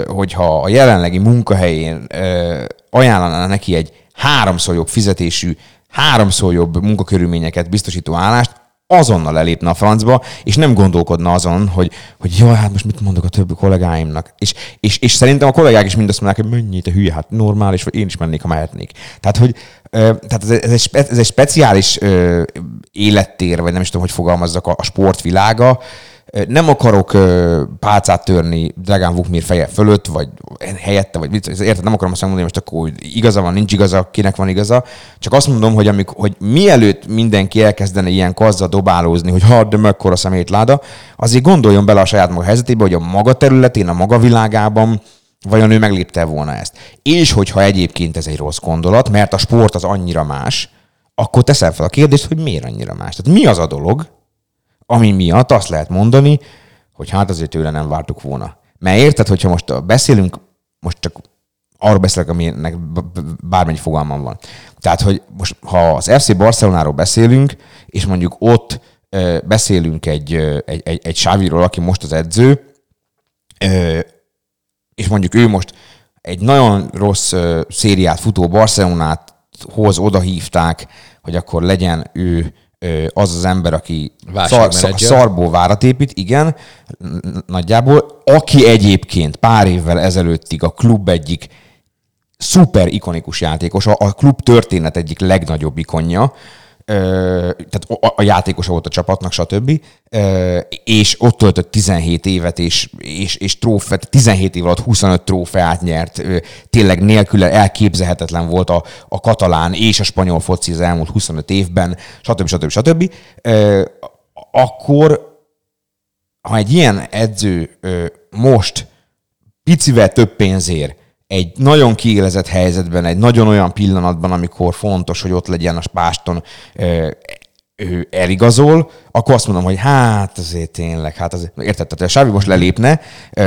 hogyha a jelenlegi munkahelyén ö, ajánlaná neki egy háromszor jobb fizetésű, háromszor jobb munkakörülményeket biztosító állást, azonnal elépne a francba, és nem gondolkodna azon, hogy, hogy jaj, hát most mit mondok a többi kollégáimnak. És, és, és szerintem a kollégák is mind azt mondják, hogy mennyi te hülye, hát normális, vagy én is mennék, ha mehetnék. Tehát, hogy tehát ez, ez, egy, ez egy speciális élettér, vagy nem is tudom, hogy fogalmazzak a, a sportvilága, nem akarok pálcát törni Dragán Vukmir feje fölött, vagy helyette, vagy mit, érted, nem akarom azt mondani, hogy most akkor igaza van, nincs igaza, kinek van igaza, csak azt mondom, hogy, amik, hogy mielőtt mindenki elkezdene ilyen kazza dobálózni, hogy ha, de mekkora szemétláda, azért gondoljon bele a saját maga helyzetébe, hogy a maga területén, a maga világában vajon ő meglépte volna ezt. És hogyha egyébként ez egy rossz gondolat, mert a sport az annyira más, akkor teszem fel a kérdést, hogy miért annyira más. Tehát mi az a dolog, ami miatt azt lehet mondani, hogy hát azért tőle nem vártuk volna. Mert érted, hogyha most beszélünk, most csak arról beszélek, aminek bármennyi fogalmam van. Tehát, hogy most ha az FC Barcelonáról beszélünk, és mondjuk ott beszélünk egy, egy, egy, egy Sáviról, aki most az edző, és mondjuk ő most egy nagyon rossz szériát futó Barcelonát hoz, oda hívták, hogy akkor legyen ő az az ember, aki szar, szarból várat épít, igen, nagyjából, aki egyébként pár évvel ezelőttig a klub egyik szuper ikonikus játékos, a, a klub történet egyik legnagyobb ikonja, tehát a, játékosa volt a csapatnak, stb. És ott töltött 17 évet, és, és, és trófeát, 17 év alatt 25 trófeát nyert, tényleg nélküle elképzelhetetlen volt a, a katalán és a spanyol foci az elmúlt 25 évben, stb. stb. stb. Akkor ha egy ilyen edző most picivel több pénzért egy nagyon kiélezett helyzetben, egy nagyon olyan pillanatban, amikor fontos, hogy ott legyen a spáston, ő eligazol, akkor azt mondom, hogy hát azért tényleg, hát azért, érted, tehát a Sávi most lelépne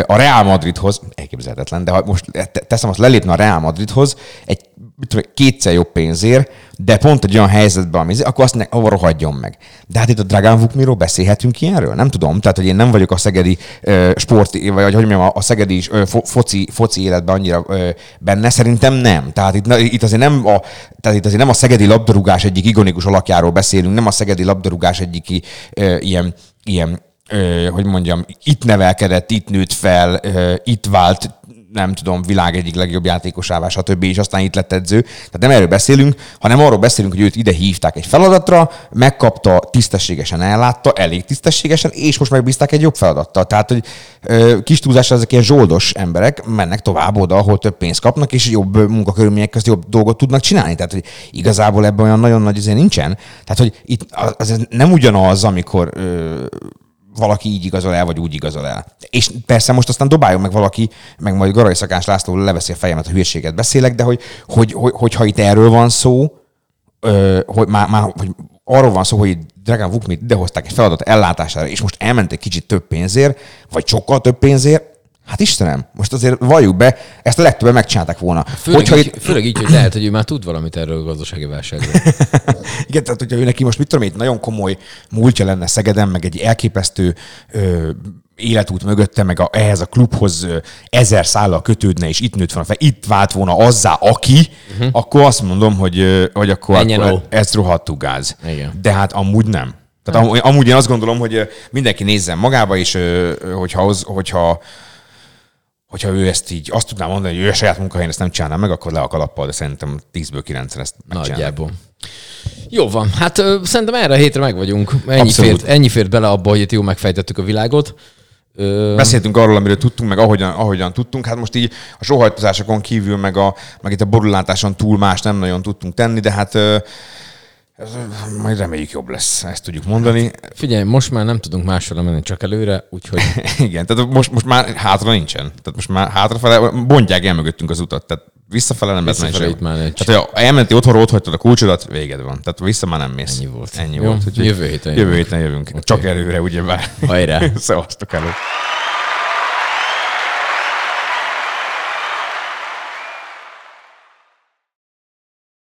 a Real Madridhoz, elképzelhetetlen, de ha most te- teszem, azt lelépne a Real Madridhoz egy tudom, kétszer jobb pénzért, de pont egy olyan helyzetben, ami, akkor azt mondják, ahol rohadjon meg. De hát itt a Dragán Vukmiról beszélhetünk ilyenről? Nem tudom, tehát hogy én nem vagyok a szegedi ö, sport, vagy hogy mondjam, a, szegedi ö, fo, foci, foci életben annyira ö, benne, szerintem nem. Tehát itt, na, itt azért nem a, tehát itt azért nem a szegedi labdarúgás egyik ikonikus alakjáról beszélünk, nem a szegedi labdarúgás egyik ö, ilyen, ilyen ö, hogy mondjam, itt nevelkedett, itt nőtt fel, ö, itt vált nem tudom, világ egyik legjobb játékosává, stb. és aztán itt lett edző. Tehát nem erről beszélünk, hanem arról beszélünk, hogy őt ide hívták egy feladatra, megkapta, tisztességesen ellátta, elég tisztességesen, és most megbízták egy jobb feladattal. Tehát, hogy ö, kis túlzásra ezek ilyen zsoldos emberek mennek tovább oda, ahol több pénzt kapnak, és jobb munkakörülmények közt jobb dolgot tudnak csinálni. Tehát, hogy igazából ebben olyan nagyon nagy azért nincsen. Tehát, hogy itt az az nem ugyanaz, amikor ö, valaki így igazol el, vagy úgy igazol el. És persze most aztán dobáljon meg valaki, meg majd Garai Szakás László leveszi a fejemet, a hülyeséget beszélek, de hogy, hogy, hogy, hogyha itt erről van szó, hogy már, már hogy arról van szó, hogy Dragan Vukmit idehozták egy feladat ellátására, és most elmentek kicsit több pénzért, vagy sokkal több pénzért, hát Istenem, most azért valljuk be, ezt a legtöbben megcsinálták volna. Főleg, Hogyha így, itt, főleg így, hogy lehet, hogy ő már tud valamit erről a gazdasági válságról. (laughs) Igen, tehát hogyha ő neki most mit tudom, itt nagyon komoly múltja lenne Szegeden, meg egy elképesztő ö, életút mögötte, meg a, ehhez a klubhoz ezer szállal kötődne, és itt nőtt volna fel, itt vált volna azzá, aki, uh-huh. akkor azt mondom, hogy, hogy akkor, Menjen akkor ó. ez rohadtú gáz. Igen. De hát amúgy nem. Tehát amúgy, amúgy én azt gondolom, hogy mindenki nézzen magába, és hogyha, az, hogyha hogyha ő ezt így azt tudná mondani, hogy ő a saját munkahelyén ezt nem csinálná meg, akkor le a kalappal, de szerintem 10-ből 9 ezt. Nagyjából. Jó van, hát ö, szerintem erre a hétre meg vagyunk. Ennyi Abszolút. fért, ennyi fért bele abba, hogy itt jól megfejtettük a világot. Ö, Beszéltünk arról, amiről tudtunk, meg ahogyan, ahogyan tudtunk. Hát most így a sohajtozásokon kívül, meg, a, meg itt a borulátáson túl más nem nagyon tudtunk tenni, de hát ö, Ez, majd reméljük jobb lesz, ezt tudjuk mondani. Figyelj, most már nem tudunk máshol menni, csak előre, úgyhogy (laughs) Igen, tehát most, most már hátra nincsen. Tehát most már hátrafele bontják el mögöttünk az utat. Tehát visszafele nem lehet menni itt már nincs. Tehát, ha elmentél otthonról, ott hagytad a kulcsodat, véged van. Tehát vissza már nem mész. Ennyi volt. Ennyi Jó, volt. Jövő héten Jövő jövünk. héten jövünk. Oké. Csak előre, ugyebár. Hajrá. (laughs) Szevasztok elő.